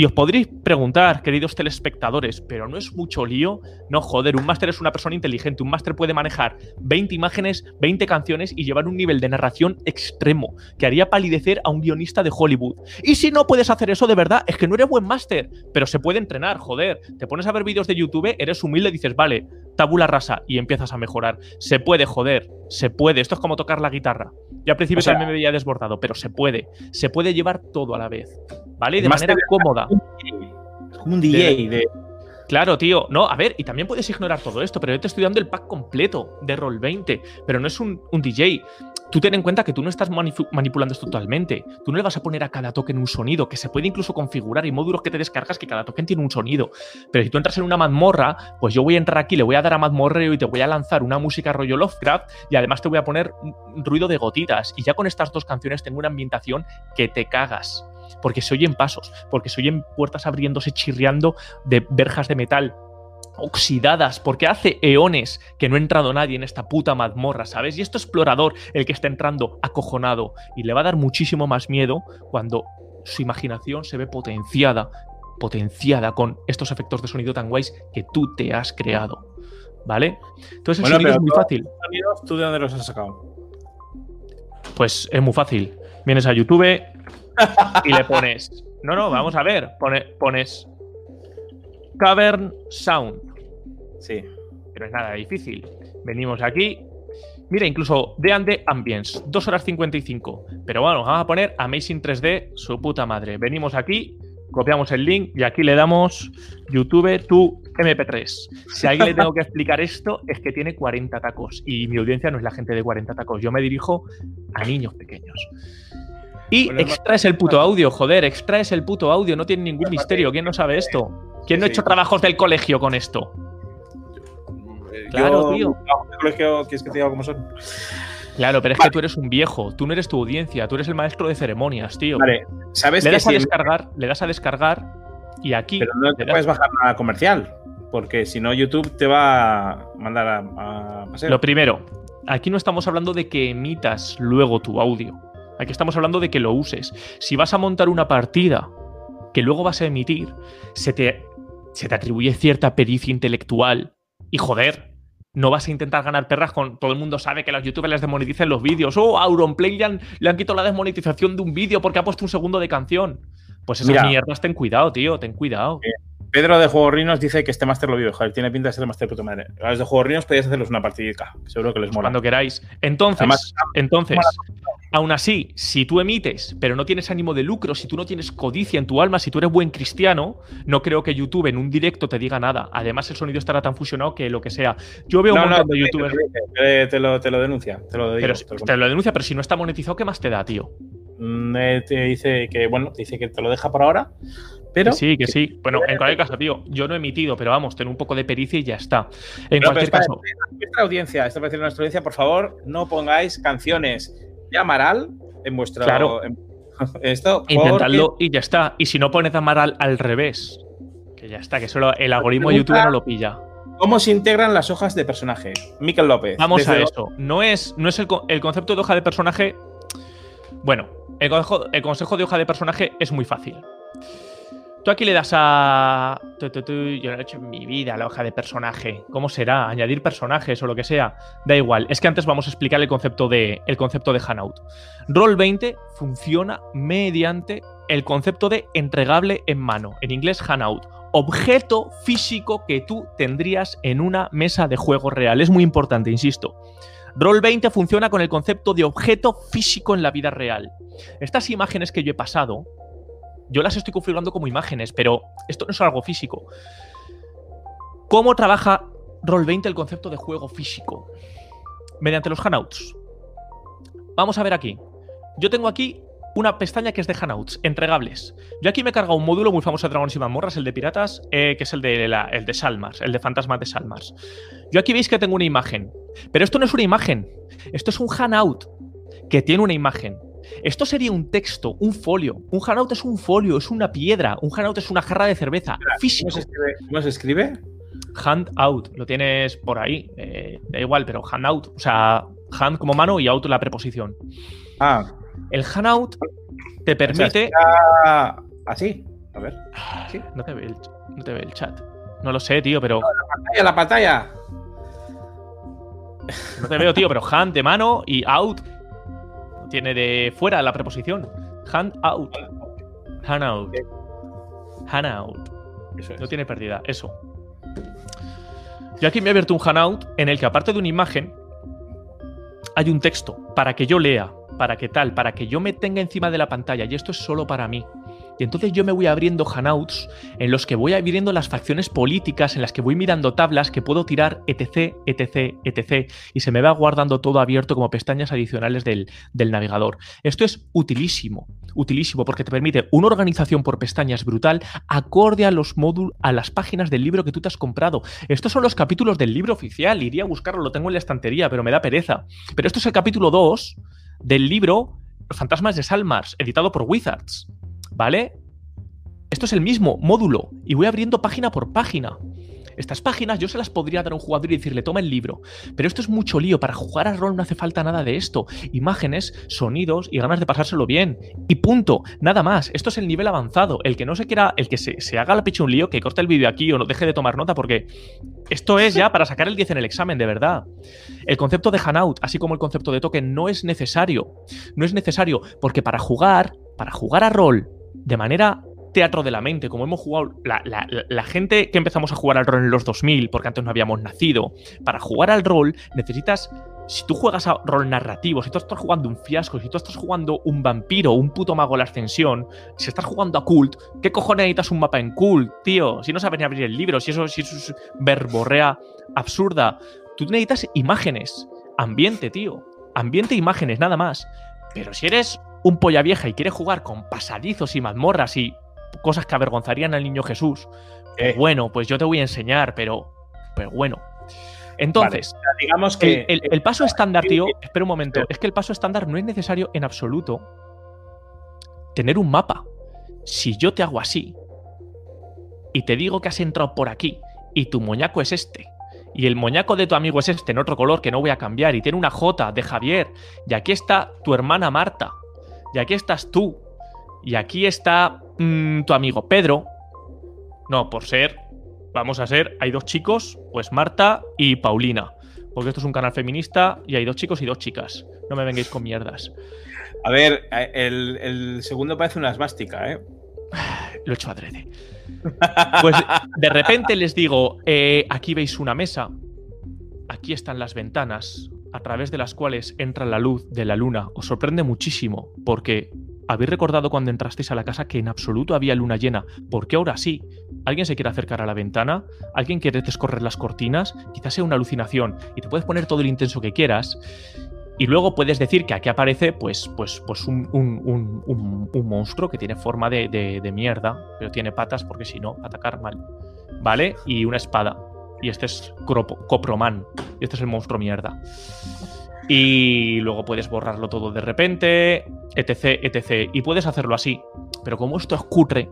Y os podréis preguntar, queridos telespectadores, ¿pero no es mucho lío? No, joder, un máster es una persona inteligente. Un máster puede manejar 20 imágenes, 20 canciones y llevar un nivel de narración extremo que haría palidecer a un guionista de Hollywood. Y si no puedes hacer eso de verdad, es que no eres buen máster, pero se puede entrenar, joder. Te pones a ver vídeos de YouTube, eres humilde y dices, vale, tabula rasa y empiezas a mejorar. Se puede, joder, se puede. Esto es como tocar la guitarra. Yo al principio O sea- también me veía desbordado, pero se puede. Se puede llevar todo a la vez, ¿vale? Y de manera es cómoda. Como un DJ de. Claro, tío. No, a ver, y también puedes ignorar todo esto, pero yo te estoy dando el pack completo de Roll20, pero no es un, un DJ. Tú ten en cuenta que tú no estás manipulando esto totalmente. Tú no le vas a poner a cada token un sonido, que se puede incluso configurar. Hay módulos que te descargas que cada token tiene un sonido. Pero si tú entras en una mazmorra, pues yo voy a entrar aquí, le voy a dar a mazmorreo y te voy a lanzar una música rollo Lovecraft y además te voy a poner un ruido de gotitas. Y ya con estas dos canciones tengo una ambientación que te cagas. Porque se oyen pasos, porque se oyen puertas abriéndose, chirriando de verjas de metal. oxidadas, porque hace eones que no ha entrado nadie en esta puta mazmorra, ¿sabes? Y esto explorador, el que está entrando acojonado, y le va a dar muchísimo más miedo cuando su imaginación se ve potenciada, potenciada con estos efectos de sonido tan guays que tú te has creado, ¿vale? Entonces el sonido es muy fácil. ¿Tú de dónde los has sacado? Pues es muy fácil. Vienes a YouTube y le pones. No, no, vamos a ver. pones Cavern Sound. Sí. Pero es nada difícil. Venimos aquí. Mira, incluso de Ande Ambience, 2 horas 55. Pero bueno, vamos a poner Amazing 3D, su puta madre. Venimos aquí, copiamos el link y aquí le damos YouTube tu MP3. Si a alguien le tengo que explicar esto, es que tiene 40 tacos. Y mi audiencia no es la gente de 40 tacos. Yo me dirijo a niños pequeños. Y extraes el puto audio, joder, extraes el puto audio, no tiene ningún misterio. ¿Quién no sabe esto? ¿Quién no ha hecho trabajos del colegio con esto? Claro, tío. colegio, ¿quieres que te diga cómo son? Claro, pero es que tú eres un viejo, tú no eres tu audiencia, tú eres el maestro de ceremonias, tío. Vale, ¿sabes le das a descargar, le das a descargar y aquí. Pero no te puedes bajar nada comercial, porque si no, YouTube te va a mandar a. Lo primero, aquí no estamos hablando de que emitas luego tu audio. Aquí estamos hablando de que lo uses. Si vas a montar una partida que luego vas a emitir, se te, se te atribuye cierta pericia intelectual. Y joder, no vas a intentar ganar perras con. Todo el mundo sabe que los youtubers les desmonetizan los vídeos. Oh, Auronplay le han, le han quitado la desmonetización de un vídeo porque ha puesto un segundo de canción. Pues esas mierdas, ten cuidado, tío, ten cuidado. Pedro de Juego Rinos dice que este máster lo vive, joder, tiene pinta de ser el máster de puta madre. A los de Juego Rinos podéis hacerlos una partidita, seguro que les mola. Cuando queráis. Entonces, entonces, aún así, si tú emites, pero no tienes ánimo de lucro, si tú no tienes codicia en tu alma, si tú eres buen cristiano, no creo que YouTube en un directo te diga nada. Además, el sonido estará tan fusionado que lo que sea. Yo veo un montón de youtubers. Te, lo, te, lo, denuncia, te lo, pero, te lo denuncia, pero si no está monetizado, ¿qué más te da, tío? Mm, eh, te dice que, bueno, te dice que te lo deja por ahora, pero... sí, que sí. Bueno, en cualquier caso, tío, yo no he emitido, pero vamos, ten un poco de pericia y ya está. En cualquier caso... Nuestra audiencia, esta vez nuestra audiencia, por favor, no pongáis canciones de Amaral en vuestro... Claro. *laughs* esto, Intentadlo y ya está. Y si no pones Amaral al revés, que ya está, que solo el algoritmo de YouTube no lo pilla. ¿Cómo se integran las hojas de personaje? Miquel López. Vamos a eso. No es, no es el, el concepto de hoja de personaje. Bueno, el consejo, de hoja de personaje es muy fácil. Tú aquí le das a. Yo no he hecho en mi vida la hoja de personaje. ¿Cómo será? Añadir personajes o lo que sea. Da igual. Es que antes vamos a explicar el concepto de, el concepto de Hanout. Roll20 funciona mediante el concepto de entregable en mano. En inglés, Hanout. Objeto físico que tú tendrías en una mesa de juego real. Es muy importante, insisto. Roll20 funciona con el concepto de objeto físico en la vida real. Estas imágenes que yo he pasado, yo las estoy configurando como imágenes, pero esto no es algo físico. ¿Cómo trabaja Roll20 el concepto de juego físico? Mediante los Hangouts. Vamos a ver aquí. Yo tengo aquí una pestaña que es de Hangouts, entregables. Yo aquí me he cargado un módulo muy famoso de Dragones y Mazmorras, el de Piratas, eh, que es el de, el de Salmars, el de Fantasmas de Salmars. Yo aquí veis que tengo una imagen, pero esto no es una imagen, esto es un Hangout que tiene una imagen. Esto sería un texto, un folio. Un Hangout es un folio, es una piedra. Un Hangout es una jarra de cerveza. Físico. ¿Cómo se escribe? Handout, lo tienes por ahí. Eh, da igual, pero handout. O sea, hand como mano y out la preposición. Ah, el Hangout te permite. así. A ver. No, te ve el, chat. No lo sé, tío, pero. la pantalla, la pantalla. No te veo, tío, pero hand de mano y out. Tiene de fuera la preposición. Hand out. Hand out. Hand out. No tiene pérdida, eso. Yo aquí me he abierto un Hangout en el que, aparte de una imagen, hay un texto para que yo lea para que tal, para que yo me tenga encima de la pantalla y esto es solo para mí. Y entonces yo me voy abriendo Hangouts en los que voy abriendo las facciones políticas, en las que voy mirando tablas que puedo tirar, etc, etc, etc. Y se me va guardando todo abierto como pestañas adicionales del, del navegador. Esto es utilísimo, utilísimo porque te permite una organización por pestañas brutal acorde a los módulos, a las páginas del libro que tú te has comprado. Estos son los capítulos del libro oficial. Iría a buscarlo, lo tengo en la estantería, pero me da pereza. Pero esto es el capítulo 2 del libro Los fantasmas de Salmars, editado por Wizards. ¿Vale? Esto es el mismo módulo y voy abriendo página por página. Estas páginas yo se las podría dar a un jugador y decirle, toma el libro. Pero esto es mucho lío. Para jugar al rol no hace falta nada de esto. Imágenes, sonidos y ganas de pasárselo bien. Y punto. Nada más. Esto es el nivel avanzado. El que no se quiera, el que se, se haga la pecho un lío, que corte el vídeo aquí o no deje de tomar nota, porque esto es ya para sacar el 10 en el examen, de verdad. El concepto de Hanout, así como el concepto de token, no es necesario. No es necesario, porque para jugar, para jugar a rol de manera teatro de la mente, como hemos jugado, la, gente que empezamos a jugar al rol en los 2000, porque antes no habíamos nacido, para jugar al rol necesitas, si tú juegas a rol narrativo, si tú estás jugando un fiasco, si tú estás jugando un vampiro, un puto mago de la ascensión, si estás jugando a cult, ¿qué cojones necesitas un mapa en cult, tío? Si no sabes ni abrir el libro, si eso, si eso es verborrea absurda, tú necesitas imágenes, ambiente, tío, ambiente e imágenes, nada más. Pero si eres un polla vieja y quieres jugar con pasadizos y mazmorras y cosas que avergonzarían al niño Jesús. Pues bueno, pues yo te voy a enseñar, pero, pero bueno. Entonces, digamos que el, paso estándar, tío, espera un momento, es que el paso estándar no es necesario en absoluto tener un mapa. Si yo te hago así y te digo que has entrado por aquí y tu moñaco es este y el moñaco de tu amigo es este en otro color que no voy a cambiar y tiene una J de Javier y aquí está tu hermana Marta y aquí estás tú y aquí está Mm, tu amigo Pedro. No, por ser, vamos a ser, hay dos chicos, pues Marta y Paulina. Porque esto es un canal feminista y hay dos chicos y dos chicas. No me vengáis con mierdas. A ver, eh, el, segundo parece una esvástica, ¿eh? *sighs* Lo he hecho adrede. Pues de repente les digo, eh, aquí veis una mesa, aquí están las ventanas, a través de las cuales entra la luz de la luna. Os sorprende muchísimo, porque ¿Habéis recordado cuando entrasteis a la casa que en absoluto había luna llena? ¿Por qué ahora sí? ¿Alguien se quiere acercar a la ventana? ¿Alguien quiere descorrer las cortinas? Quizás sea una alucinación y te puedes poner todo el intenso que quieras. Y luego puedes decir que aquí aparece pues, pues, pues un, monstruo que tiene forma de, mierda, pero tiene patas porque si no, atacar mal. ¿Vale? Y una espada. Y este es Coproman. Y este es el monstruo mierda. Y luego puedes borrarlo todo de repente, etc, etc. Y puedes hacerlo así. Pero como esto es cutre,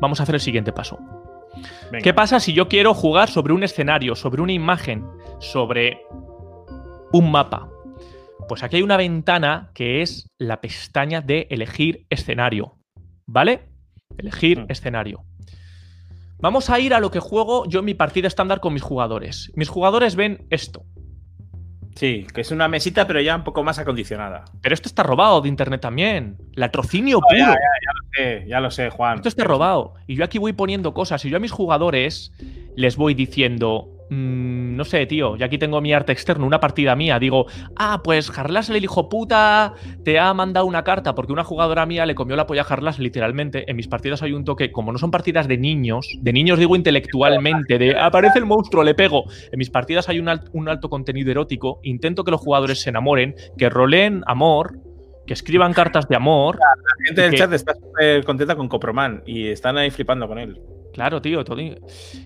vamos a hacer el siguiente paso. ¿Qué pasa si yo quiero jugar sobre un escenario, sobre una imagen, sobre un mapa? Pues aquí hay una ventana que es la pestaña de elegir escenario. ¿Vale? Elegir mm. escenario. Vamos a ir a lo que juego yo en mi partida estándar con mis jugadores. Mis jugadores ven esto. Sí, que es una mesita, pero ya un poco más acondicionada. Pero esto está robado de internet también. Latrocinio puro. Ya, ya, ya, lo sé, ya lo sé, Juan. Esto está robado. Y yo aquí voy poniendo cosas. Y yo a mis jugadores les voy diciendo, Mm, no sé, tío, yo aquí tengo mi arte externo, una partida mía. Digo, ah, pues Harlas, el hijo puta, te ha mandado una carta porque una jugadora mía le comió la polla a Harlas, literalmente. En mis partidas hay un toque, como no son partidas de niños, de niños digo intelectualmente, de aparece el monstruo, le pego. En mis partidas hay un, un alto contenido erótico. Intento que los jugadores se enamoren, que roleen amor, que escriban cartas de amor. La gente del chat está súper contenta con Coproman y están ahí flipando con él. Claro, tío. Todo...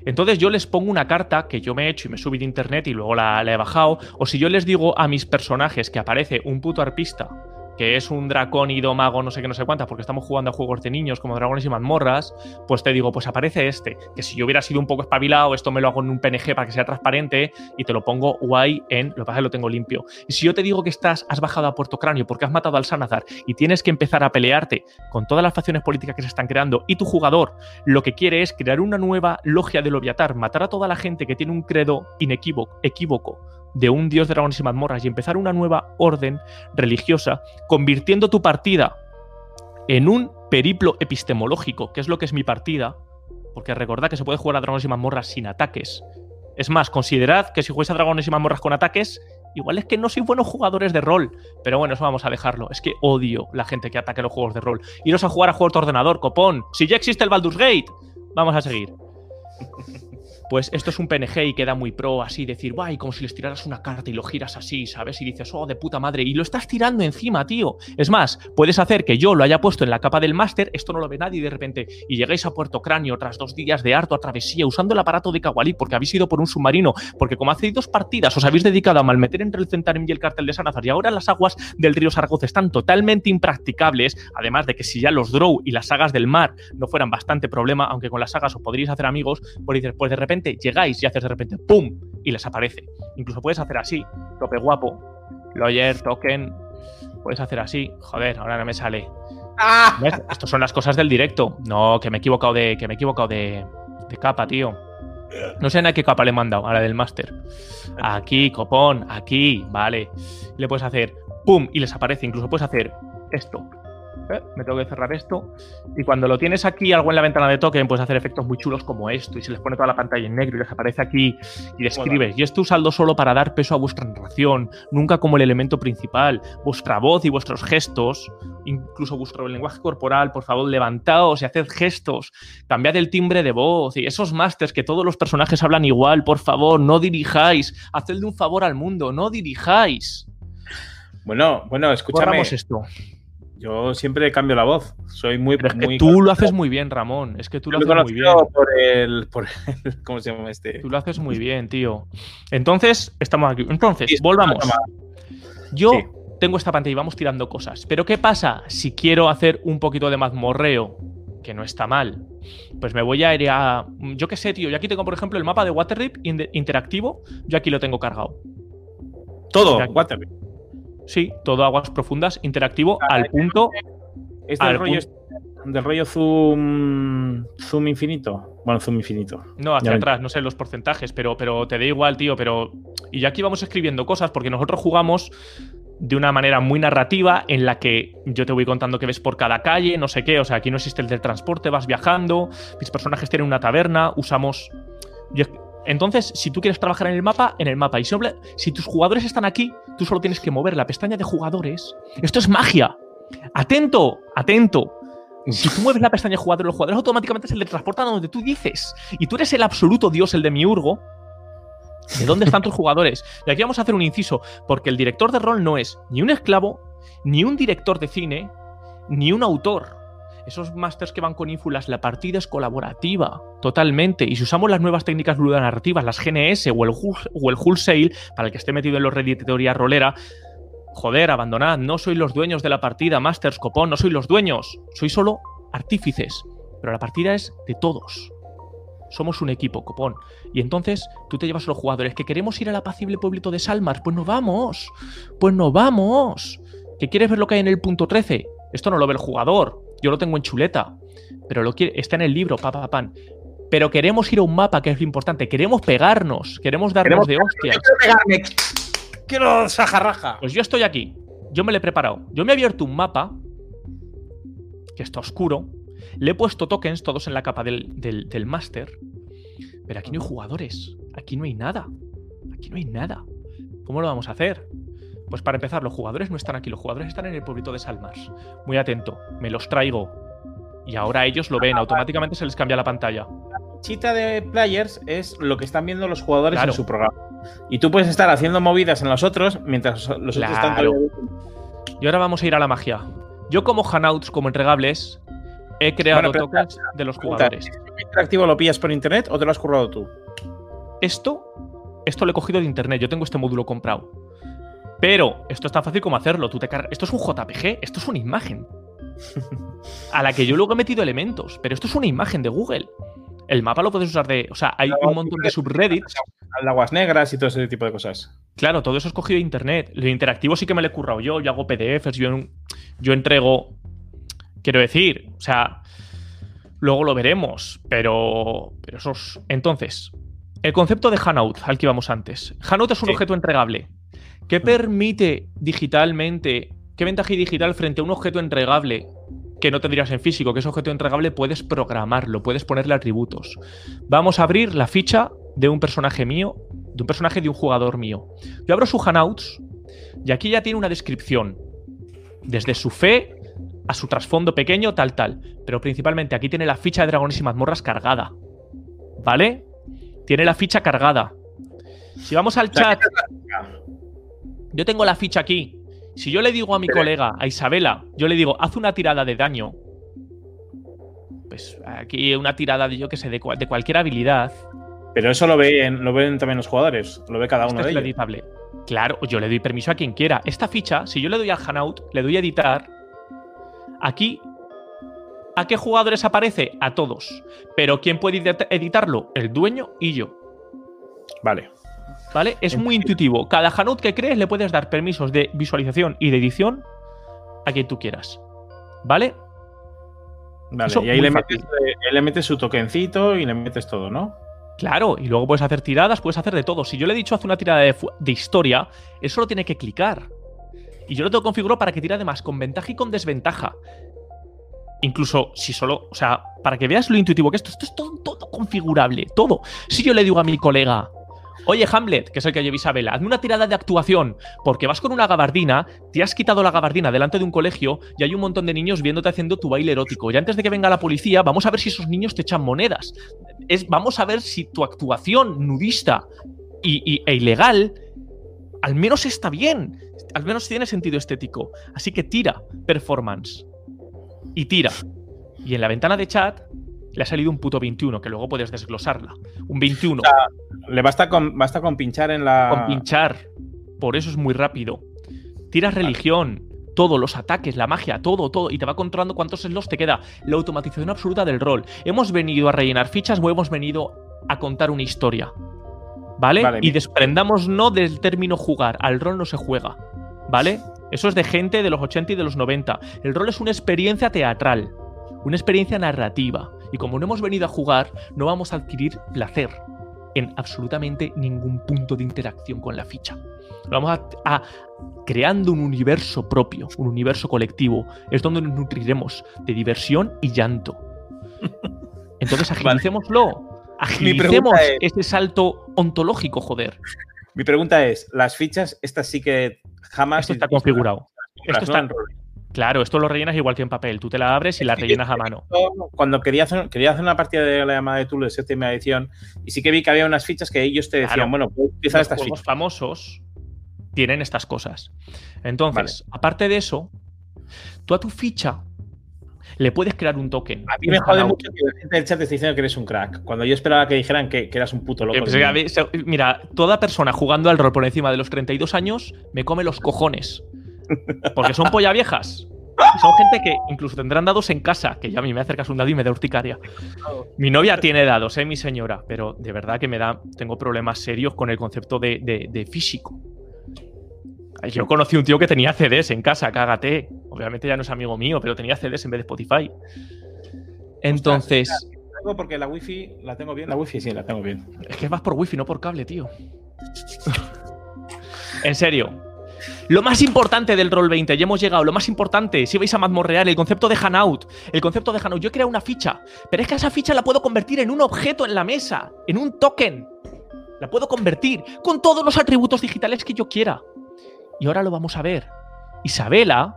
Entonces yo les pongo una carta que yo me he hecho y me subí de internet y luego la, la he bajado. O si yo les digo a mis personajes que aparece un puto arpista que es un dracónido mago no sé qué, no sé cuántas, porque estamos jugando a juegos de niños como dragones y mazmorras, pues te digo, pues aparece este, que si yo hubiera sido un poco espabilado, esto me lo hago en un PNG para que sea transparente y te lo pongo guay en, lo que pasa es que lo tengo limpio. Y si yo te digo que estás, has bajado a Puerto Cráneo porque has matado al Sanazar y tienes que empezar a pelearte con todas las facciones políticas que se están creando y tu jugador lo que quiere es crear una nueva logia del Loviatar, matar a toda la gente que tiene un credo inequívoco, equívoco, de un dios de dragones y mazmorras y empezar una nueva orden religiosa, convirtiendo tu partida en un periplo epistemológico, que es lo que es mi partida, porque recordad que se puede jugar a dragones y mazmorras sin ataques. Es más, considerad que si jugáis a dragones y mazmorras con ataques, igual es que no sois buenos jugadores de rol. Pero bueno, eso vamos a dejarlo. Es que odio la gente que ataque los juegos de rol. Iros a jugar a juegos de ordenador, copón. Si ya existe el Baldur's Gate. Vamos a seguir. Pues esto es un PNG y queda muy pro, así decir, guay, como si les tiraras una carta y lo giras así, ¿sabes? Y dices, oh, de puta madre, y lo estás tirando encima, tío. Es más, puedes hacer que yo lo haya puesto en la capa del máster, esto no lo ve nadie de repente, y llegáis a Puerto Cráneo tras dos días de harto a travesía usando el aparato de Kawali porque habéis ido por un submarino, porque como hace dos partidas os habéis dedicado a malmeter entre el Centarim y el cartel de Sanazar y ahora las aguas del río Zaragoza están totalmente impracticables, además de que si ya los Drow y las sagas del mar no fueran bastante problema, aunque con las sagas os podríais hacer amigos, pues dices, pues de repente llegáis y haces de repente ¡pum! y les aparece. Incluso puedes hacer así, tope guapo, lawyer, token, puedes hacer así, joder, ahora no me sale. ¡Ah! Estas son las cosas del directo. No, que me he equivocado de, que me he equivocado de, de capa, tío. No sé a qué capa le he mandado, a la del máster. Aquí, copón, aquí, vale. Le puedes hacer ¡pum! y les aparece. Incluso puedes hacer esto. ¿Eh? Me tengo que cerrar esto. Y cuando lo tienes aquí, algo en la ventana de token, puedes hacer efectos muy chulos como esto. Y se les pone toda la pantalla en negro y les aparece aquí y describes. Y esto usadlo solo para dar peso a vuestra narración, nunca como el elemento principal. Vuestra voz y vuestros gestos, incluso vuestro lenguaje corporal, por favor, levantaos y haced gestos. Cambiad el timbre de voz. Y esos masters que todos los personajes hablan igual, por favor, no dirijáis. Hacedle un favor al mundo, no dirijáis. Bueno, bueno, escúchame. esto. Yo siempre cambio la voz. Soy muy. Pero es que tú lo haces muy bien, Ramón. Es que tú lo haces muy bien. Por el, por el, *laughs* ¿Cómo se llama este? Tú lo haces muy bien, tío. Entonces, estamos aquí. Entonces, volvamos. Yo tengo esta pantalla y vamos tirando cosas. Pero ¿qué pasa si quiero hacer un poquito de mazmorreo? Que no está mal. Pues me voy a ir a. Yo qué sé, tío. Yo aquí tengo, por ejemplo, el mapa de Waterdeep interactivo. Yo aquí lo tengo cargado. Todo, Waterdeep. Sí, todo aguas profundas, interactivo al punto. ¿Es del, rollo, del rollo zoom, zoom infinito? Bueno, zoom infinito. No, hacia atrás, no sé los porcentajes, pero, pero te da igual, tío. Pero. Y ya aquí vamos escribiendo cosas, porque nosotros jugamos de una manera muy narrativa en la que yo te voy contando qué ves por cada calle, no sé qué, o sea, aquí no existe el del transporte, vas viajando, mis personajes tienen una taberna, usamos... Entonces, si tú quieres trabajar en el mapa, en el mapa. Y si tus jugadores están aquí, tú solo tienes que mover la pestaña de jugadores. Esto es magia. Atento, atento. Si tú mueves la pestaña de jugadores, los jugadores automáticamente se le transportan a donde tú dices. Y tú eres el absoluto dios, el de Miurgo. ¿De dónde están tus jugadores? Y aquí vamos a hacer un inciso, porque el director de rol no es ni un esclavo, ni un director de cine, ni un autor esos masters que van con ínfulas, la partida es colaborativa, totalmente. Y si usamos las nuevas técnicas ludonarrativas, las GNS o el, o el wholesale, para el que esté metido en los teoría rolera, joder, abandonad, no sois los dueños de la partida, masters, copón, no sois los dueños, sois solo artífices. Pero la partida es de todos. Somos un equipo, copón. Y entonces tú te llevas a los jugadores que queremos ir al apacible pueblito de Salmar. Pues no vamos. Pues no vamos. ¿Que quieres ver lo que hay en el punto 13? Esto no lo ve el jugador. Yo lo tengo en chuleta, pero lo quiere, está en el libro, papá, pan. Pero queremos ir a un mapa, que es lo importante. Queremos pegarnos, queremos darnos de hostias. Quiero pegarme. Quiero sajarraja. Pues yo estoy aquí. Yo me lo he preparado. Yo me he abierto un mapa que está oscuro. Le he puesto tokens todos en la capa del, del, del máster. Pero aquí no hay jugadores. Aquí no hay nada. Aquí no hay nada. ¿Cómo lo vamos a hacer? Pues para empezar, los jugadores no están aquí, los jugadores están en el pueblito de Salmars. Muy atento, me los traigo. Y ahora ellos lo ven, automáticamente se les cambia la pantalla. La fichita de players es lo que están viendo los jugadores en su programa. Y tú puedes estar haciendo movidas en los otros mientras los otros están. Y ahora vamos a ir a la magia. Yo, como Hanouts, como entregables, he creado tokens de los jugadores. ¿Este interactivo lo pillas por internet o te lo has currado tú? Esto, esto lo he cogido de internet. Yo tengo este módulo comprado. Pero esto es tan fácil como hacerlo. Tú te Esto es un JPG, esto es una imagen. a la que yo luego he metido elementos, pero esto es una imagen de Google. El mapa lo puedes usar de. O sea, hay un montón de subreddits. Aguas negras y todo ese tipo de cosas. Claro, todo eso es cogido de internet. Lo interactivo sí que me lo he currado yo. Yo hago PDFs, yo, yo entrego. Quiero decir, o sea. Luego lo veremos, pero. Pero esos. Entonces, el concepto de Hanout, al que íbamos antes. Hanout es un objeto entregable. ¿Qué permite digitalmente? ¿Qué ventaja hay digital frente a un objeto entregable que no tendrías en físico? Que ese objeto entregable puedes programarlo, puedes ponerle atributos. Vamos a abrir la ficha de un personaje mío, de un personaje de un jugador mío. Yo abro su Hanouts y aquí ya tiene una descripción. Desde su fe a su trasfondo pequeño, tal, tal. Pero principalmente aquí tiene la ficha de dragones y mazmorras cargada. ¿Vale? tiene la ficha cargada. Si vamos al chat, yo tengo la ficha aquí. Si yo le digo a mi colega, a Isabela, yo le digo, haz una tirada de daño. Pues aquí una tirada de yo que sé, de, cualquier habilidad. Pero eso lo ven, lo ven también los jugadores, lo ve cada uno de ellos. Editable. Claro, yo le doy permiso a quien quiera. Esta ficha, si yo le doy al Hanout, le doy a editar, aquí, ¿a qué jugadores aparece? A todos. Pero ¿quién puede editarlo? El dueño y yo. Vale. ¿Vale? Es muy intuitivo. Cada Hanout que crees le puedes dar permisos de visualización y de edición a quien tú quieras. ¿Vale? Vale, y ahí le metes, le metes, su tokencito y le metes todo, ¿no? Claro, y luego puedes hacer tiradas, puedes hacer de todo. Si yo le he dicho hacer una tirada de, historia, él solo tiene que clicar. Y yo lo tengo configurado para que tire además con ventaja y con desventaja. Incluso si solo, o sea, para que veas lo intuitivo que esto, esto es todo, todo configurable, todo. Si yo le digo a mi colega, Oye, Hamlet, que es el que lleva Isabela, hazme una tirada de actuación, porque vas con una gabardina, te has quitado la gabardina delante de un colegio y hay un montón de niños viéndote haciendo tu baile erótico. Y antes de que venga la policía, vamos a ver si esos niños te echan monedas. Es, vamos a ver si tu actuación nudista y, e ilegal al menos está bien. Al menos tiene sentido estético. Así que tira performance. Y tira. Y en la ventana de chat le ha salido un puto 21, que luego puedes desglosarla. Un 21. le basta con, basta con pinchar en la. Con pinchar. Por eso es muy rápido. Tiras religión, todo, los ataques, la magia, todo, todo, y te va controlando cuántos slots te queda. La automatización absoluta del rol. ¿Hemos venido a rellenar fichas o hemos venido a contar una historia? ¿Vale? y desprendamos no del término jugar. Al rol no se juega. ¿Vale? Eso es de gente de los 80 y de los 90. El rol es una experiencia teatral, una experiencia narrativa. Y como no hemos venido a jugar, no vamos a adquirir placer en absolutamente ningún punto de interacción con la ficha. Vamos a, creando un universo propio, un universo colectivo. Es donde nos nutriremos de diversión y llanto. *laughs* Entonces agilicémoslo. Agilicemos ese salto ontológico, joder. Mi pregunta es: las fichas, estas sí que jamás. Esto está configurado. Esto está en Claro, esto lo rellenas igual que en papel. Tú te la abres y la rellenas a mano. Cuando quería hacer, quería hacer una partida de la llamada de Tulu de séptima edición, y sí que vi que había unas fichas que ellos te decían, bueno, puedes utilizar estas fichas. Los famosos tienen estas cosas. Entonces, aparte de eso, tú a tu ficha le puedes crear un token. A mí me jode mucho que la gente del chat te esté diciendo que eres un crack. Cuando yo esperaba que dijeran que, eras un puto loco. Mira, toda persona jugando al rol por encima de los 32 años me come los cojones. Porque son polla viejas. *laughs* Son gente que incluso tendrán dados en casa, que ya a mí me acercas un dado y me da urticaria. Mi novia tiene dados, ¿eh? Mi señora, pero de verdad que me da. Tengo problemas serios con el concepto de, físico. Yo conocí un tío que tenía CDs en casa, cágate. Obviamente ya no es amigo mío, pero tenía CDs en vez de Spotify. Entonces. porque la wifi la tengo bien. La wifi sí, la tengo bien. Es que vas por wifi, no por cable, tío. en serio, lo más importante del Roll 20, ya hemos llegado, lo más importante, si vais a Real, el concepto de Hanout, el concepto de Hanout, yo he creado una ficha, pero es que esa ficha la puedo convertir en un objeto en la mesa, en un token. La puedo convertir con todos los atributos digitales que yo quiera. Y ahora lo vamos a ver. Isabela,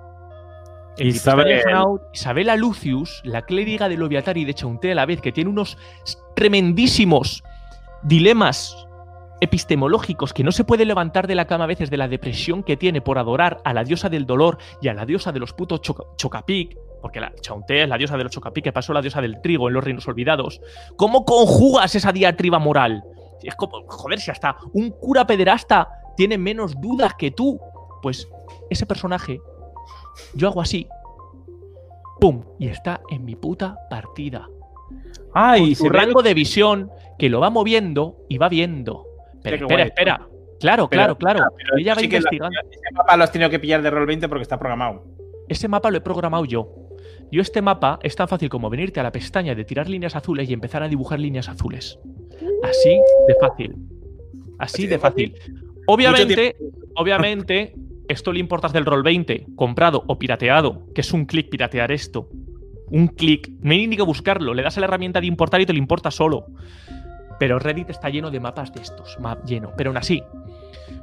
Isabela Lucius, la clériga de Loviatari de Chaunté a la vez, que tiene unos tremendísimos dilemas epistemológicos que no se puede levantar de la cama a veces de la depresión que tiene por adorar a la diosa del dolor y a la diosa de los putos chocapic, porque la Chaunté es la diosa de los chocapic que pasó la diosa del trigo en los reinos olvidados. ¿Cómo conjugas esa diatriba moral? Es como, joder, si hasta un cura pederasta tiene menos dudas que tú, pues ese personaje, yo hago así, ¡pum! Y está en mi puta partida. ¡Ay! su rango de visión que lo va moviendo y va viendo espera, espera, Claro, claro, claro. ella va investigando. ese mapa lo has tenido que pillar de Roll 20 porque está programado. Ese mapa lo he programado yo. Yo este mapa es tan fácil como venirte a la pestaña de tirar líneas azules y empezar a dibujar líneas azules. Así de fácil. Así, de fácil. Obviamente, *laughs* obviamente, esto le importas del Roll 20, comprado o pirateado, que es un clic piratear esto. Un clic. No hay ni que buscarlo. Le das a la herramienta de importar y te lo importa solo. Pero Reddit está lleno de mapas de estos, map lleno. Pero aún así,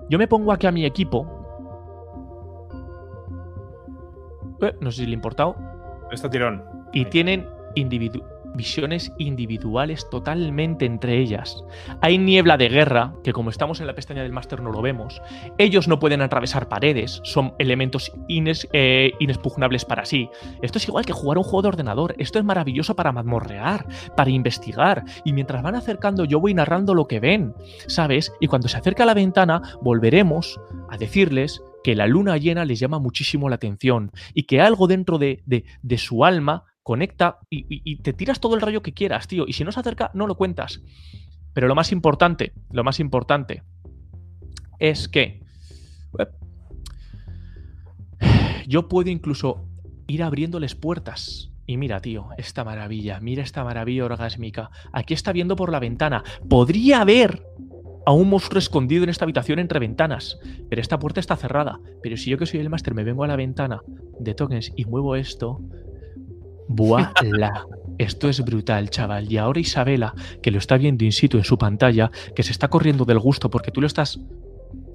yo me pongo aquí a mi equipo. Eh, no sé si le he importado. Está tirón. Y tienen individu visiones individuales totalmente entre ellas. Hay niebla de guerra, que como estamos en la pestaña del máster no lo vemos. Ellos no pueden atravesar paredes, son elementos eh, inexpugnables para sí. Esto es igual que jugar un juego de ordenador. Esto es maravilloso para mazmorrear, para investigar. Y mientras van acercando, yo voy narrando lo que ven, ¿sabes? Y cuando se acerca a la ventana, volveremos a decirles que la luna llena les llama muchísimo la atención y que algo dentro de, de, su alma conecta y, te tiras todo el rayo que quieras, tío. Y si no se acerca, no lo cuentas. Pero lo más importante, lo más importante es que yo puedo incluso ir abriéndoles puertas. Y mira, tío, esta maravilla, mira esta maravilla orgásmica. Aquí está viendo por la ventana. Podría haber a un monstruo escondido en esta habitación entre ventanas. Pero esta puerta está cerrada. Pero si yo que soy el máster me vengo a la ventana de tokens y muevo esto. ¡Voilà! Esto es brutal, chaval. Y ahora Isabela, que lo está viendo in situ en su pantalla, que se está corriendo del gusto porque tú lo estás.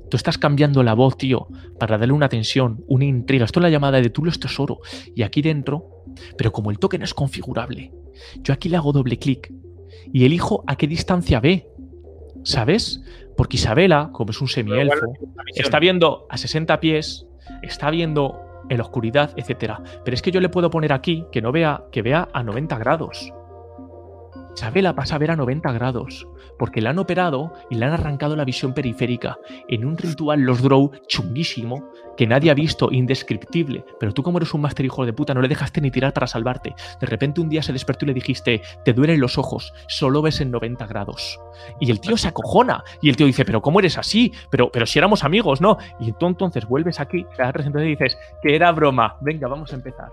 Tú estás cambiando la voz, tío, para darle una tensión, una intriga. Esto es la llamada de tú lo es tesoro. Y aquí dentro, pero como el token es configurable, yo aquí le hago doble clic y elijo a qué distancia ve. ¿Sabes? Porque Isabela, como es un semielfo, está viendo a 60 pies, está viendo en la oscuridad, etcétera. Pero es que yo le puedo poner aquí que no vea, que vea a 90 grados. Isabela pasa a ver a 90 grados porque le han operado y le han arrancado la visión periférica en un ritual los draw chunguísimo que nadie ha visto, indescriptible. Pero tú como eres un máster hijo de puta no le dejaste ni tirar para salvarte. De repente un día se despertó y le dijiste, te duelen los ojos, solo ves en 90 grados. Y el tío se acojona y el tío dice, pero ¿cómo eres así? Pero, pero si éramos amigos, ¿no? Y tú entonces vuelves aquí, te das y dices, que era broma, venga, vamos a empezar.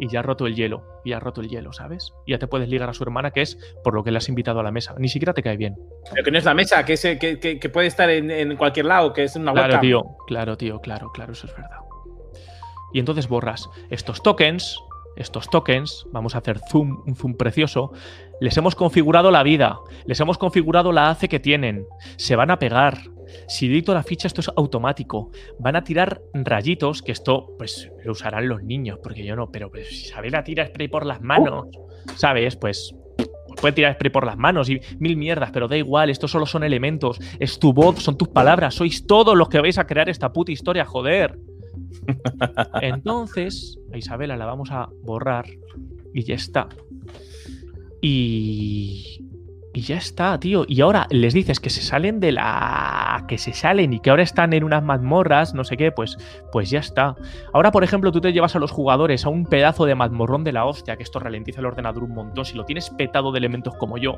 Y ya ha roto el hielo. Y ha roto el hielo, ¿sabes? Y ya te puedes ligar a su hermana, que es por lo que le has invitado a la mesa. Ni siquiera te cae bien. Pero que no es la mesa, que, es, que, puede estar en, cualquier lado, que es una Claro, tío. Claro, tío. Claro, claro. Eso es verdad. Y entonces borras estos tokens. Estos tokens, vamos a hacer zoom, un zoom precioso, les hemos configurado la vida, les hemos configurado la ACE que tienen, se van a pegar, si dicto la ficha, esto es automático. Van a tirar rayitos, que esto pues lo usarán los niños, porque yo no, pero pues, si Isabela tira spray por las manos, ¿sabes? Pues puede tirar spray por las manos y mil mierdas, pero da igual, estos solo son elementos, es tu voz, son tus palabras, sois todos los que vais a crear esta puta historia, joder. *laughs* Entonces, a Isabela la vamos a borrar y ya está. Y y ya está, tío. Y ahora les dices que se salen de la. que se salen y que ahora están en unas mazmorras, no sé qué, pues, pues ya está. Ahora, por ejemplo, tú te llevas a los jugadores a un pedazo de mazmorrón de la hostia, que esto ralentiza el ordenador un montón. Si lo tienes petado de elementos como yo,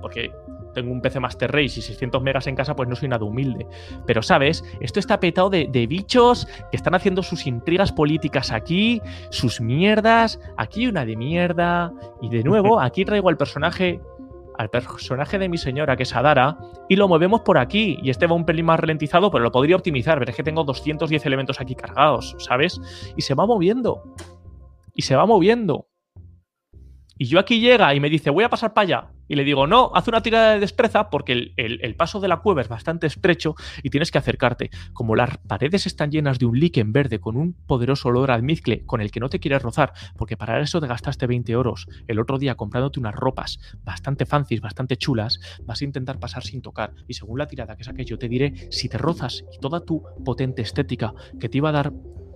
porque tengo un PC Master Race y 600 megas en casa, pues no soy nada humilde. Pero, ¿sabes? Esto está petado de, de bichos que están haciendo sus intrigas políticas aquí, sus mierdas, aquí una de mierda. Y de nuevo, *laughs* aquí traigo al personaje al personaje de mi señora, que es Adara, y lo movemos por aquí. Y este va un pelín más ralentizado, pero lo podría optimizar. Pero que tengo 210 elementos aquí cargados, ¿sabes? Y se va moviendo. Y se va moviendo. Y yo aquí llega y me dice, voy a pasar para allá. Y le digo, no, haz una tirada de destreza porque el, paso de la cueva es bastante estrecho y tienes que acercarte. Como las paredes están llenas de un líquen verde con un poderoso olor almizcle con el que no te quieres rozar, porque para eso te gastaste 20 euros el otro día comprándote unas ropas bastante fancies, bastante chulas, vas a intentar pasar sin tocar. Y según la tirada que saques, yo te diré si te rozas y toda tu potente estética que te iba a dar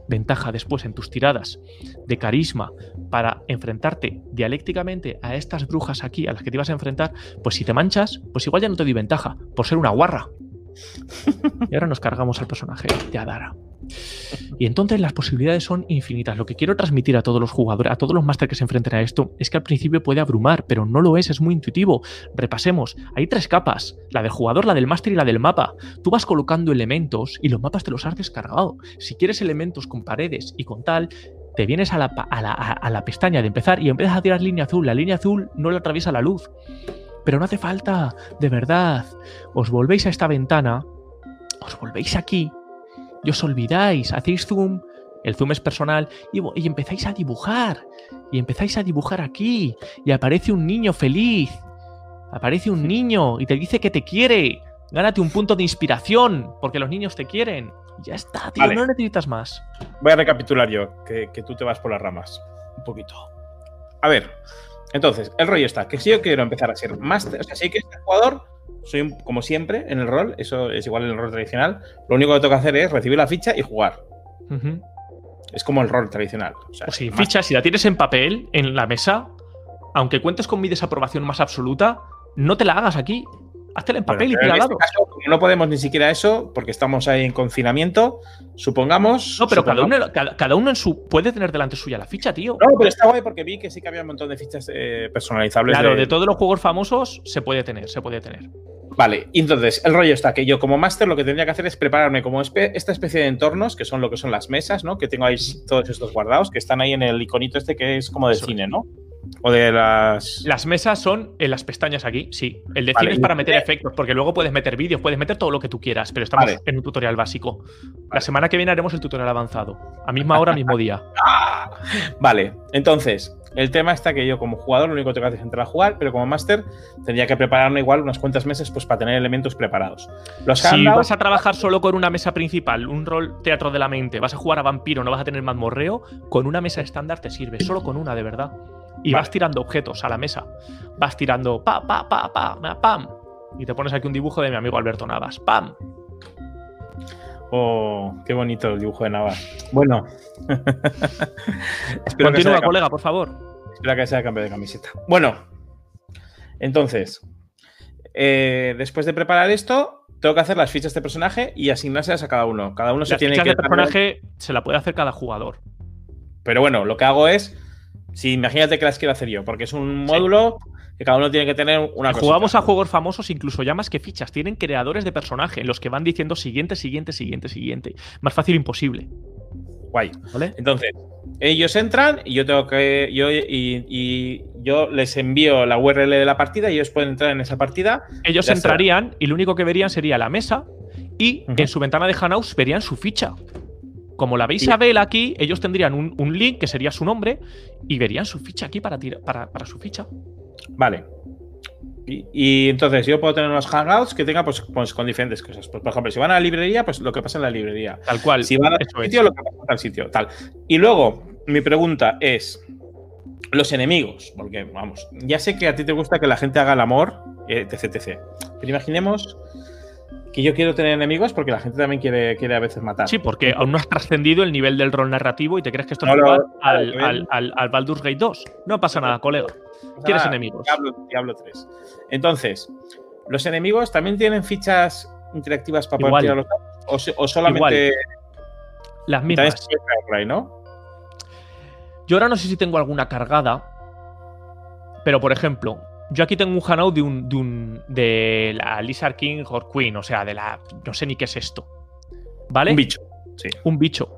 ventaja después en tus tiradas de carisma para enfrentarte dialécticamente a estas brujas aquí a las que te ibas a enfrentar, pues si te manchas, pues igual ya no te doy ventaja por ser una guarra. *laughs* Y ahora nos cargamos al personaje de Adara. Y entonces las posibilidades son infinitas. Lo que quiero transmitir a todos los jugadores, a todos los másteres que se enfrenten a esto, es que al principio puede abrumar, pero no lo es, es muy intuitivo. Repasemos, hay tres capas, la del jugador, la del máster y la del mapa. Tú vas colocando elementos y los mapas te los has descargado. Si quieres elementos con paredes y con tal, te vienes a la, a la pestaña de empezar y empiezas a tirar línea azul. La línea azul no la atraviesa la luz. Pero no hace falta, de verdad. Os volvéis a esta ventana, os volvéis aquí y os olvidáis, hacéis zoom, el zoom es personal, y, y, empezáis a dibujar. Y empezáis a dibujar aquí. Y aparece un niño feliz. Aparece un niño y te dice que te quiere. Gánate un punto de inspiración, porque los niños te quieren. ya está, tío, no necesitas más. Voy a recapitular yo, que, que tú te vas por las ramas. Un poquito. a ver, entonces, el rollo está, que si yo quiero empezar a ser máster, o sea, si quiero ser jugador, soy un- como siempre en el rol, eso es igual en el rol tradicional, lo único que tengo que hacer es recibir la ficha y jugar. Es como el rol tradicional. O sea, sin máster. ficha, si la tienes en papel, en la mesa, aunque cuentes con mi desaprobación más absoluta, no te la hagas aquí. Háztela en Bueno, papel y tira este caso, no podemos ni siquiera eso, porque estamos ahí en confinamiento, supongamos. No, pero cada uno, cada, cada uno en su. puede tener delante suya la ficha, tío. No, pero está guay porque vi que sí que había un montón de fichas eh, personalizables. Claro, de todos los juegos famosos se puede tener, se puede tener. Vale, entonces el rollo está que yo como máster lo que tendría que hacer es prepararme como espe- esta especie de entornos, que son lo que son las mesas, ¿no? Que tengo ahí todos estos guardados, que están ahí en el iconito este que es como de Eso cine, ¿no? O de las... Las mesas son en las pestañas aquí, sí. El de Vale, cine es para meter efectos, porque luego puedes meter vídeos, puedes meter todo lo que tú quieras, pero estamos Vale. en un tutorial básico. La semana que viene haremos el tutorial avanzado. A misma hora, mismo día. *laughs* Vale, entonces, el tema está que yo como jugador lo único que tengo que hacer es entrar a jugar, pero como máster tendría que prepararme igual unas cuantas meses pues para tener elementos preparados. Los Si handouts- vas a trabajar solo con una mesa principal, un rol teatro de la mente, vas a jugar a vampiro, no vas a tener mazmorreo, con una mesa estándar te sirve, solo con una de verdad. Y Vale. vas tirando objetos a la mesa. Vas tirando pa, pa, pa, pa, pa, pam. Y te pones aquí un dibujo de mi amigo Alberto Navas. ¡Pam! Oh, qué bonito el dibujo de Navarra. Bueno. *laughs* Continúa, colega, por favor. Espera que sea cambio de camiseta. Bueno, entonces, eh, después de preparar esto, tengo que hacer las fichas de personaje y asignárselas a cada uno. Cada uno se tiene que. de personaje se la puede hacer cada jugador. Pero bueno, lo que hago es. Si imagínate que las quiero hacer yo, porque es un módulo que cada uno tiene que tener una. Jugamos a juegos famosos, incluso ya más que fichas. Tienen creadores de personaje, los que van diciendo siguiente, siguiente, siguiente, siguiente. Más fácil imposible. Guay. ¿Vale? Entonces, ellos entran y yo tengo que. Yo, y, y yo les envío la URL de la partida y ellos pueden entrar en esa partida. Ellos está. entrarían y lo único que verían sería la mesa y en su ventana de Hangouts verían su ficha. Como la veis Y- a Bel aquí, ellos tendrían un, un link que sería su nombre y verían su ficha aquí para, tira- para, para su ficha. Vale. Y, y entonces yo puedo tener unos hangouts que tenga pues, pues, con diferentes cosas. Pues, por ejemplo, si van a la librería, pues lo que pasa en la librería. Tal cual. Si van a es. sitio, lo que pasa en tal sitio. Tal. Y luego, mi pregunta es: los enemigos. Porque, vamos, ya sé que a ti te gusta que la gente haga el amor, eh, etc, etc. Pero imaginemos que yo quiero tener enemigos porque la gente también quiere, quiere a veces matar. Sí, porque aún no has trascendido el nivel del rol narrativo y te crees que esto No, es igual al, al, al, al Baldur's Gate 2. No pasa nada, colega. ¿Quieres enemigos? Diablo, Diablo 3. Entonces, ¿los enemigos también tienen fichas interactivas para poder Igual. tirar los dados? ¿O, solamente. Las mismas. ¿no? Yo ahora no sé si tengo alguna cargada, pero por ejemplo, yo aquí tengo un hangout de un, de un de la Lizard King or Queen, o sea, de la no sé ni qué es esto. ¿Vale? Un bicho. Sí. Un bicho.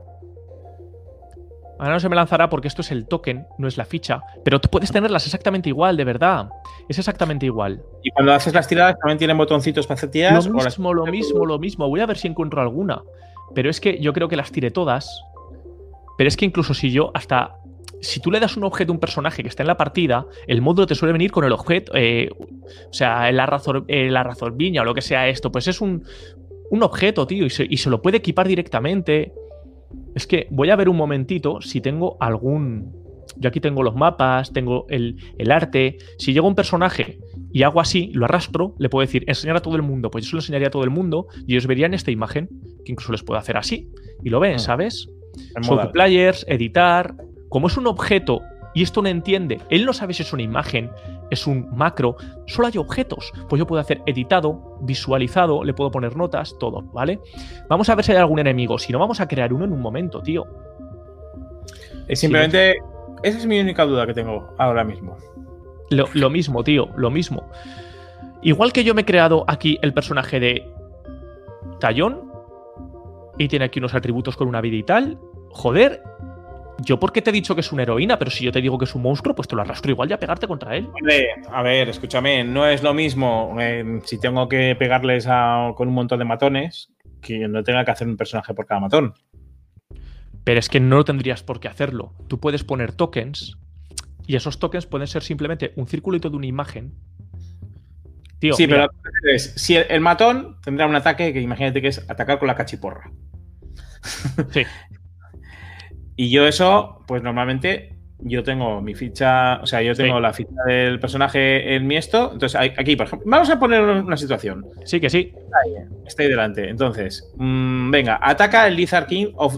Ahora no se me lanzará porque esto es el token, no es la ficha, pero tú puedes tenerlas exactamente igual, de verdad. Es exactamente igual. Y cuando haces las tiradas también tienen botoncitos para hacer tiradas. Lo las- mismo, lo mismo, lo mismo. Voy a ver si encuentro alguna. Pero es que yo creo que las tiré todas. Pero es que incluso si yo hasta... Si tú le das un objeto a un personaje que está en la partida, el módulo te suele venir con el objeto. eh, o sea, la, razor, eh, la razorbiña o lo que sea esto. Pues es un, un objeto, tío. Y se, y se lo puede equipar directamente. Es que voy a ver un momentito si tengo algún... Yo aquí tengo los mapas, tengo el, el arte. Si llega un personaje y hago así, lo arrastro, le puedo decir enseñar a todo el mundo. Pues yo se lo enseñaría a todo el mundo y ellos verían esta imagen, que incluso les puedo hacer así. Y lo ven, Mm. ¿sabes? to players, editar. Como es un objeto y esto no entiende, él no sabe si es una imagen, es un macro, solo hay objetos. Pues yo puedo hacer editado, visualizado, le puedo poner notas, todo, ¿vale? Vamos a ver si hay algún enemigo. Si no, vamos a crear uno en un momento, tío. Es simplemente. Esa es mi única duda que tengo ahora mismo. Lo, lo mismo, tío, lo mismo. Igual que yo me he creado aquí el personaje de Tallón y tiene aquí unos atributos con una vida y tal. Joder, yo porque te he dicho que es una heroína, pero si yo te digo que es un monstruo, pues te lo arrastro igual y a pegarte contra él. A ver, escúchame, no es lo mismo eh, si tengo que pegarles a- con un montón de matones que no tenga que hacer un personaje por cada matón. Pero es que no tendrías por qué hacerlo. Tú puedes poner tokens y esos tokens pueden ser simplemente un circulito de una imagen. Tío, sí, mira, pero es, si el, el matón tendrá un ataque que imagínate que es atacar con la cachiporra. sí. *laughs* Y yo eso, pues normalmente yo tengo mi ficha, o sea, yo tengo Sí. la ficha del personaje en mi esto. Entonces, aquí, por ejemplo, vamos a poner una situación. Sí, que sí. Estoy delante. Entonces, mm, venga, ataca el Lizard King of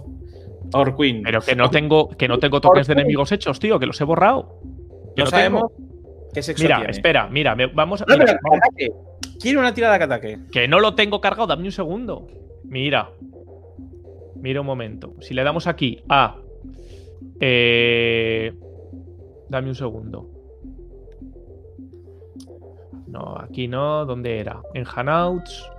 or Queen. Pero que no tengo, que no tengo tokens de enemigos hechos, tío, que los he borrado. Que no no sabemos qué sexo Mira, tiene. espera, mira, me- vamos a. No, mira, pero que vamos- ataque. Quiero una tirada que ataque. que no lo tengo cargado, dame un segundo. Mira. Mira un momento. Si le damos aquí a. eh, dame un segundo. No, aquí no. ¿Dónde era? En Hanouts.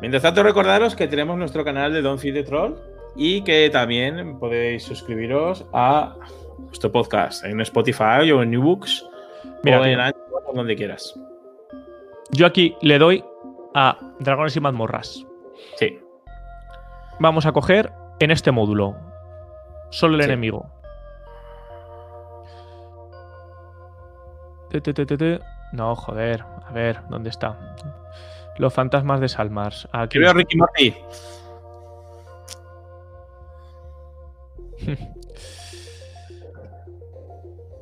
Mientras tanto, recordaros que tenemos nuestro canal de Don't Feed the Troll y que también podéis suscribiros a nuestro podcast en Spotify o en Newbooks Mira, o en o donde quieras. Yo aquí le doy a Dragones y mazmorras. Sí. Vamos a coger en este módulo. Solo el Sí. enemigo. Te, te, te, te, te. No, joder. A ver, ¿dónde está? Los fantasmas de Salmars. Aquí. Quiero a Ricky mm.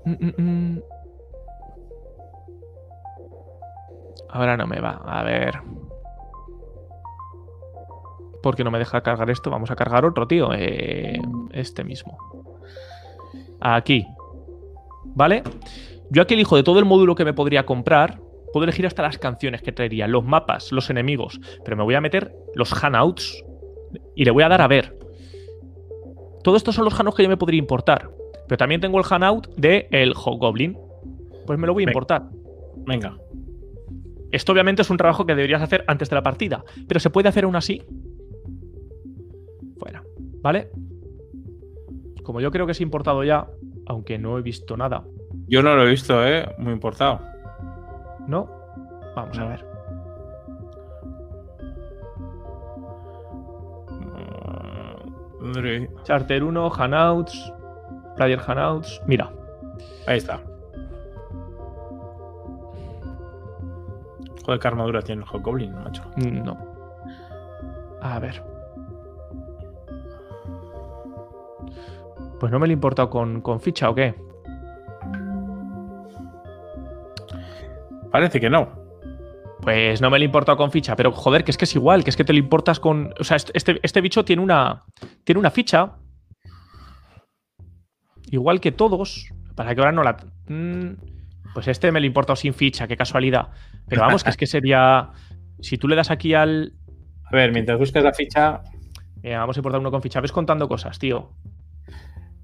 *laughs* Ahora no me va. A ver. ¿Por qué no me deja cargar esto? Vamos a cargar otro, tío. Eh, este mismo. Aquí. ¿Vale? Yo aquí elijo de todo el módulo que me podría comprar. Puedo elegir hasta las canciones que traería, los mapas, los enemigos. Pero me voy a meter los handouts y le voy a dar a ver. Todo estos son los handouts que yo me podría importar. Pero también tengo el handout de el Hobgoblin. Pues me lo voy a importar. Venga. Esto obviamente es un trabajo que deberías hacer antes de la partida, pero se puede hacer aún así. Fuera, ¿vale? Como yo creo que es importado ya, aunque no he visto nada, Yo no lo he visto, ¿eh? Muy importado. ¿no? Vamos a ver. Madre- Charter 1, Hanouts, Player Hanouts. Mira, Ahí está. Joder, qué armadura tiene el Hobgoblin, macho. no. A ver. Pues no me lo he importado con, con ficha o qué. Parece que no. Pues no me lo he importado con ficha, pero joder, que es que es igual, que es que te lo importas con. O sea, este- este, este bicho tiene una. Tiene una ficha. Igual que todos. Para que ahora no la. Mm, Pues este me lo he importado sin ficha, qué casualidad. Pero vamos, que es que sería. Si tú le das aquí al. A ver, mientras buscas la ficha. Mira, vamos a importar uno con ficha. Ves contando cosas, tío.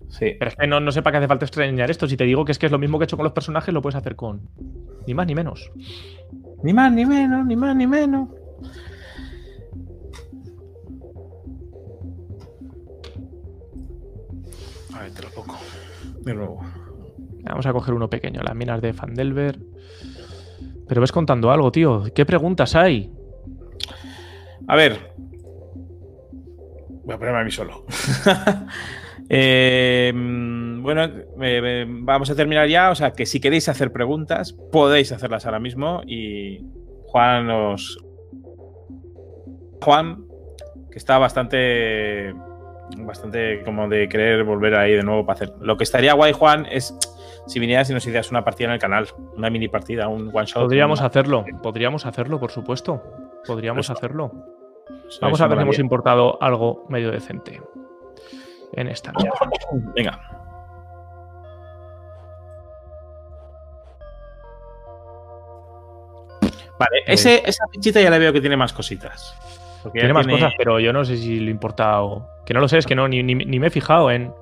Sí. Pero es que no, no sé para qué hace falta extrañar esto. Si te digo que es que es lo mismo que he hecho con los personajes, lo puedes hacer con. Ni más ni menos. Ni más ni menos, ni más ni menos. A ver, te lo pongo. De nuevo. Vamos a coger uno pequeño, las minas de Fandelver. Pero ves contando algo, tío. ¿Qué preguntas hay? A ver. Voy a ponerme a mí solo. *laughs* Eh, mm, bueno, eh, eh, vamos a terminar ya. O sea, que si queréis hacer preguntas, podéis hacerlas ahora mismo. Y Juan os. Juan, que está bastante. Bastante como de querer volver ahí de nuevo para hacer. Lo que estaría guay, Juan, es si vinieras y nos hicieras una partida en el canal. Una mini partida, un one shot. Podríamos una- hacerlo, podríamos hacerlo, por supuesto. Podríamos Eso. hacerlo. Vamos a ver si hemos importado algo medio decente. En esta mierda. Venga. Vale, ese- esa fichita ya le veo que tiene más cositas. Porque Tiene más cosas, pero yo no sé si lo importa o. Que no lo sé, es que no, ni, ni- ni me he fijado en.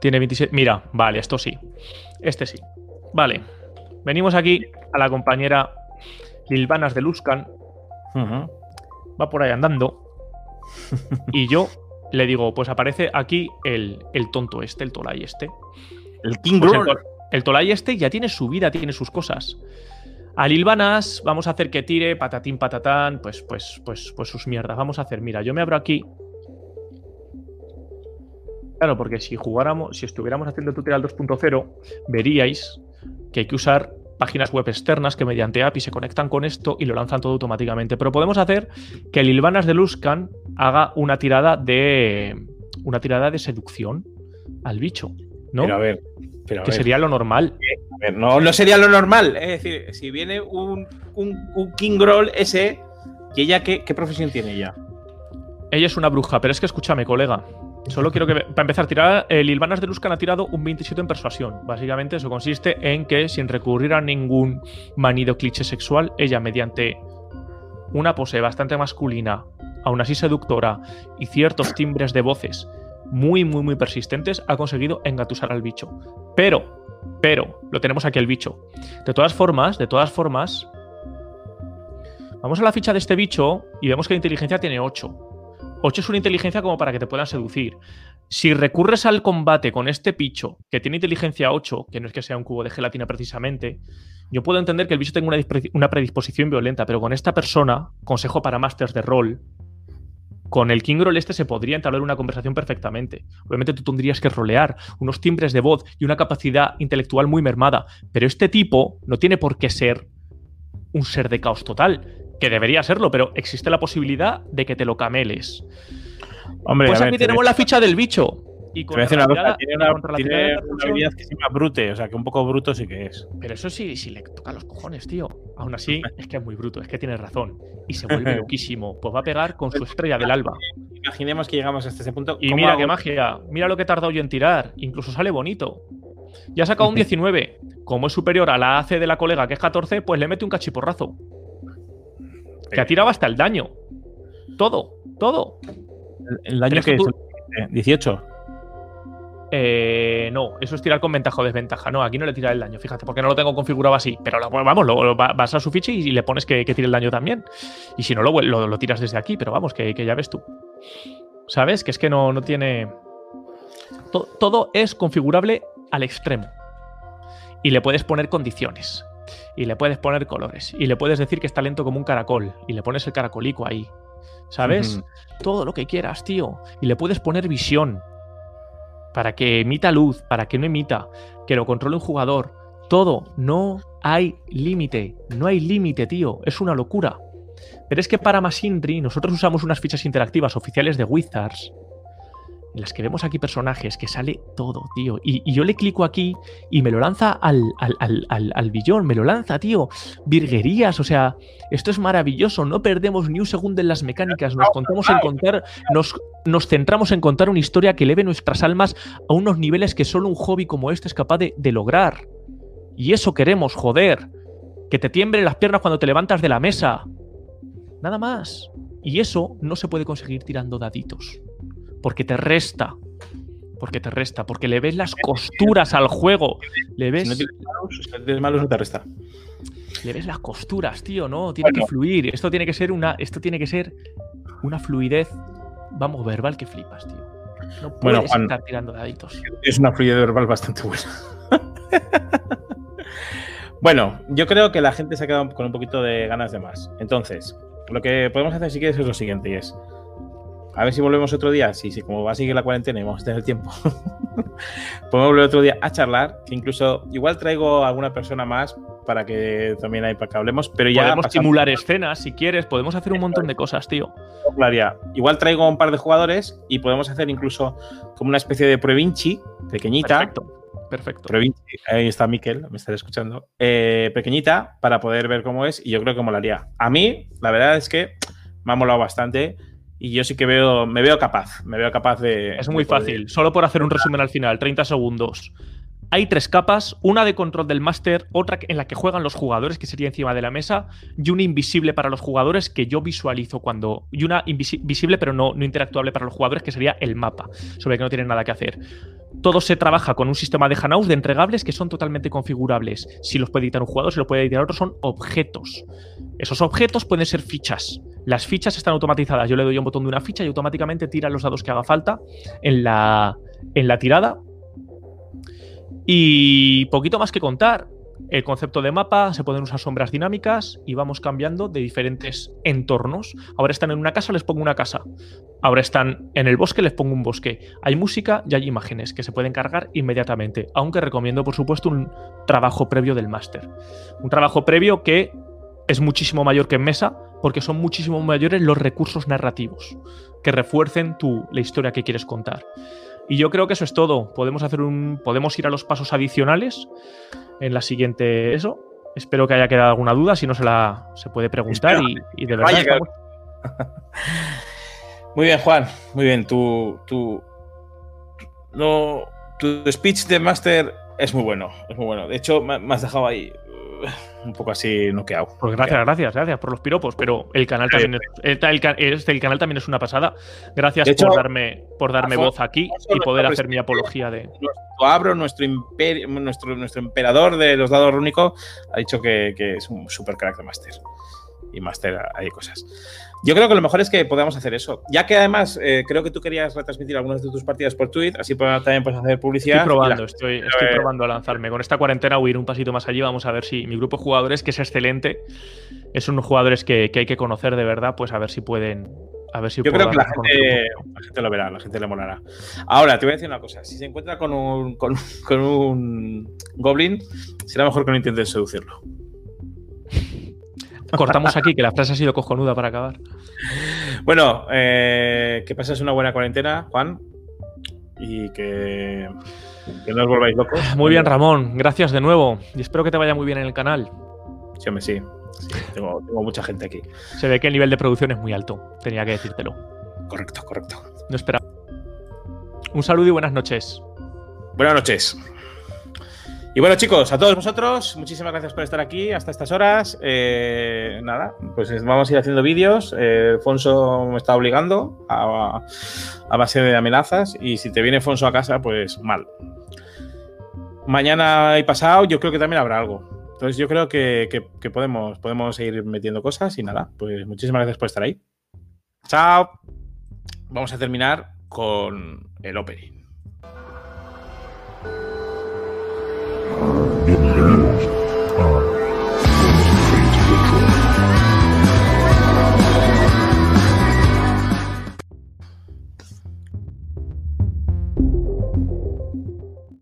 Tiene 27. Mira, vale, esto sí. Este sí. Vale. Venimos aquí a la compañera Lilvanas de Luskan. Ujú. Va por ahí andando. *laughs* y yo le digo, pues aparece aquí el, el tonto este, el Tolai este. El King Pues el, el Tolai este ya tiene su vida, tiene sus cosas. A Lilvanas vamos a hacer que tire, patatín, patatán, pues, pues, pues, pues sus mierdas. Vamos a hacer, mira, yo me abro aquí. Claro, porque si jugáramos, si estuviéramos haciendo tutorial 2.0, veríais que hay que usar páginas web externas que mediante API se conectan con esto y lo lanzan todo automáticamente. Pero podemos hacer que Lilvanas de Luskan haga una tirada de. una tirada de seducción. al bicho, ¿no? Pero a ver, pero a que ver. sería lo normal. A ver, no, no sería lo normal. Es decir, si viene un, un, un King Groll ese, ¿y ella qué, qué profesión tiene ella? Ella es una bruja, pero es que escúchame, colega. Solo quiero que, para empezar, tirar, el Ilvanas de Luskan ha tirado un 27 en persuasión. Básicamente eso consiste en que sin recurrir a ningún manido cliché sexual, ella mediante una pose bastante masculina, aún así seductora, y ciertos timbres de voces muy, muy, muy persistentes, ha conseguido engatusar al bicho. Pero, pero, lo tenemos aquí el bicho. De todas formas, de todas formas, vamos a la ficha de este bicho y vemos que la inteligencia tiene 8. 8 es una inteligencia como para que te puedan seducir. Si recurres al combate con este bicho que tiene inteligencia 8, que no es que sea un cubo de gelatina precisamente, yo puedo entender que el bicho tenga una predisposición violenta, pero con esta persona, consejo para masters de rol, con el King Roll este se podría entablar una conversación perfectamente. Obviamente tú tendrías que rolear unos timbres de voz y una capacidad intelectual muy mermada, pero este tipo no tiene por qué ser un ser de caos total, que debería serlo, pero existe la posibilidad de que te lo cameles. Hombre, Pues a ver, aquí te tenemos la ficha del bicho. Y con voy a decir una la cosa, tiene una, la tiene una habilidad que se llama brute, o sea que un poco bruto sí que es. Pero eso sí, si le toca los cojones, tío. Aún así, es que es muy bruto, es que tienes razón. Y se vuelve *laughs* loquísimo. Pues va a pegar con su estrella del alba. Imaginemos que llegamos hasta ese punto. Y ¿Cómo mira hago? qué magia. Mira lo que he tardado yo en tirar. Incluso sale bonito. Ya ha sacado un 19. Como es superior a la AC de la colega, que es 14, pues le mete un cachiporrazo. Que ha tirado hasta el daño. Todo, todo. El, el daño que es es que eh, 18. Eh, no, eso es tirar con ventaja o desventaja. No, aquí no le tira el daño, fíjate, porque no lo tengo configurado así. Pero lo- vamos, lo, lo- va- vas a su ficha y, le pones que, que tire el daño también. Y si no, lo, tiras desde aquí, pero vamos, que, que ya ves tú. ¿Sabes? Que es que no, no tiene. To- todo es configurable al extremo. Y le puedes poner condiciones. Y le puedes poner colores. Y le puedes decir que está lento como un caracol. Y le pones el caracolico ahí. ¿Sabes? Todo lo que quieras, tío. Y le puedes poner visión para que emita luz, para que no emita, que lo controle un jugador. Todo, no hay límite, no hay límite, tío. Es una locura. Pero es que para Masinri nosotros usamos unas fichas interactivas oficiales de Wizards en las que vemos aquí personajes que sale todo, tío. Y, yo le clico aquí y me lo lanza al, al, al, al- al billón, me lo lanza, tío. Virguerías, o sea, esto es maravilloso. No perdemos ni un segundo en las mecánicas. Nos contamos en contar, nos, nos centramos en contar una historia que eleve nuestras almas a unos niveles que solo un hobby como este es capaz de, de lograr. Y eso queremos, joder. Que te tiemblen las piernas cuando te levantas de la mesa. Nada más. Y eso no se puede conseguir tirando daditos. Porque te resta. Porque te resta. Porque le ves las costuras al juego. Le Si ves, no tienes malos, si no tienes malos, no te resta. le ves las costuras, tío, ¿no? Tiene Bueno. que fluir. Esto tiene que ser una. Esto tiene que ser una fluidez. Vamos, verbal que flipas, tío. No Bueno, puedes Juan. estar tirando daditos. Es una fluidez verbal bastante buena. bueno, yo creo que la gente se ha quedado con un poquito de ganas de más. Entonces, lo que podemos hacer si quieres es lo siguiente, y es a ver si volvemos otro día. Sí, sí, como va a seguir la cuarentena y vamos a tener tiempo. *laughs* Podemos volver otro día a charlar, que incluso igual traigo a alguna persona más para que también hay para que hablemos, pero ya Podemos simular escenas si quieres. Podemos hacer un montón de cosas, tío. Claria. Igual traigo a un par de jugadores y podemos hacer incluso como una especie de pruebinchi pequeñita. Perfecto. Perfecto. Ahí está Miquel, me estará escuchando. eh, pequeñita para poder ver cómo es y yo creo que molaría. A mí, la verdad es que me ha molado bastante y yo sí que veo, me veo capaz, me veo capaz de. Es muy de poder- fácil. Solo por hacer un resumen al final, 30 segundos. Hay tres capas, una de control del máster, otra en la que juegan los jugadores, que sería encima de la mesa, y una invisible para los jugadores que yo visualizo cuando. Y una invisi- visible pero no, no interactuable para los jugadores, que sería el mapa, sobre el que no tienen nada que hacer. Todo se trabaja con un sistema de Hanaus de entregables que son totalmente configurables. Si los puede editar un jugador, si los puede editar otro, son objetos. Esos objetos pueden ser fichas. Las fichas están automatizadas. Yo le doy un botón de una ficha y automáticamente tira los dados que haga falta en la, en la tirada. Y poquito más que contar. El concepto de mapa, se pueden usar sombras dinámicas y vamos cambiando de diferentes entornos. Ahora están en una casa, les pongo una casa. Ahora están en el bosque, les pongo un bosque. Hay música y hay imágenes que se pueden cargar inmediatamente, aunque recomiendo, por supuesto, un trabajo previo del máster. Un trabajo previo que es muchísimo mayor que en mesa, porque son muchísimo mayores los recursos narrativos que refuercen tu, la historia que quieres contar. Y yo creo que eso es todo. Podemos hacer un. Podemos ir a los pasos adicionales en la siguiente. Eso. Espero que haya quedado alguna duda. Si no se la se puede preguntar. Y, de verdad. *laughs* Muy bien, Juan. Muy bien. Tu, tu, no, tu speech de Master es muy bueno. Es muy bueno. De hecho, me has dejado ahí un poco así noqueado. Pues gracias, gracias, gracias por los piropos, pero el canal también es, el, canal también es una pasada. Gracias por darme, por darme voz aquí y poder hacer mi apología de. Nuestro Abro, nuestro, nuestro, nuestro emperador de los dados rúnicos, ha dicho que, es un super crack de Master. Y Master hay cosas. Yo creo que lo mejor es que podamos hacer eso. Ya que además eh, creo que tú querías retransmitir algunas de tus partidas por Twitter, así también puedes hacer publicidad. Estoy probando, estoy, probando a lanzarme. Con esta cuarentena voy a ir un pasito más allí. Vamos a ver si mi grupo de jugadores, que es excelente, es unos jugadores que, hay que conocer de verdad, pues a ver si pueden. A ver si Yo creo que la gente, lo verá, la gente le molará. Ahora, te voy a decir una cosa. Si se encuentra con un, con, con un goblin, será mejor que no intentes seducirlo. Cortamos aquí, que la frase ha sido cojonuda para acabar. Bueno, eh, que pases una buena cuarentena, Juan. Y que, no os volváis locos. Muy bien, Ramón. Gracias de nuevo. Y espero que te vaya muy bien en el canal. Sí, hombre, sí. tengo, mucha gente aquí. Se ve que el nivel de producción es muy alto. Tenía que decírtelo. Correcto, correcto. No espera. Un saludo y buenas noches. Buenas noches. Y bueno, chicos, a todos vosotros, muchísimas gracias por estar aquí hasta estas horas. Eh, nada, pues vamos a ir haciendo vídeos. Eh, Fonso me está obligando a, base de amenazas y si te viene Fonso a casa, pues mal. Mañana y pasado yo creo que también habrá algo. Entonces yo creo que, que podemos, podemos seguir metiendo cosas y nada, pues muchísimas gracias por estar ahí. Chao. Vamos a terminar con el opening.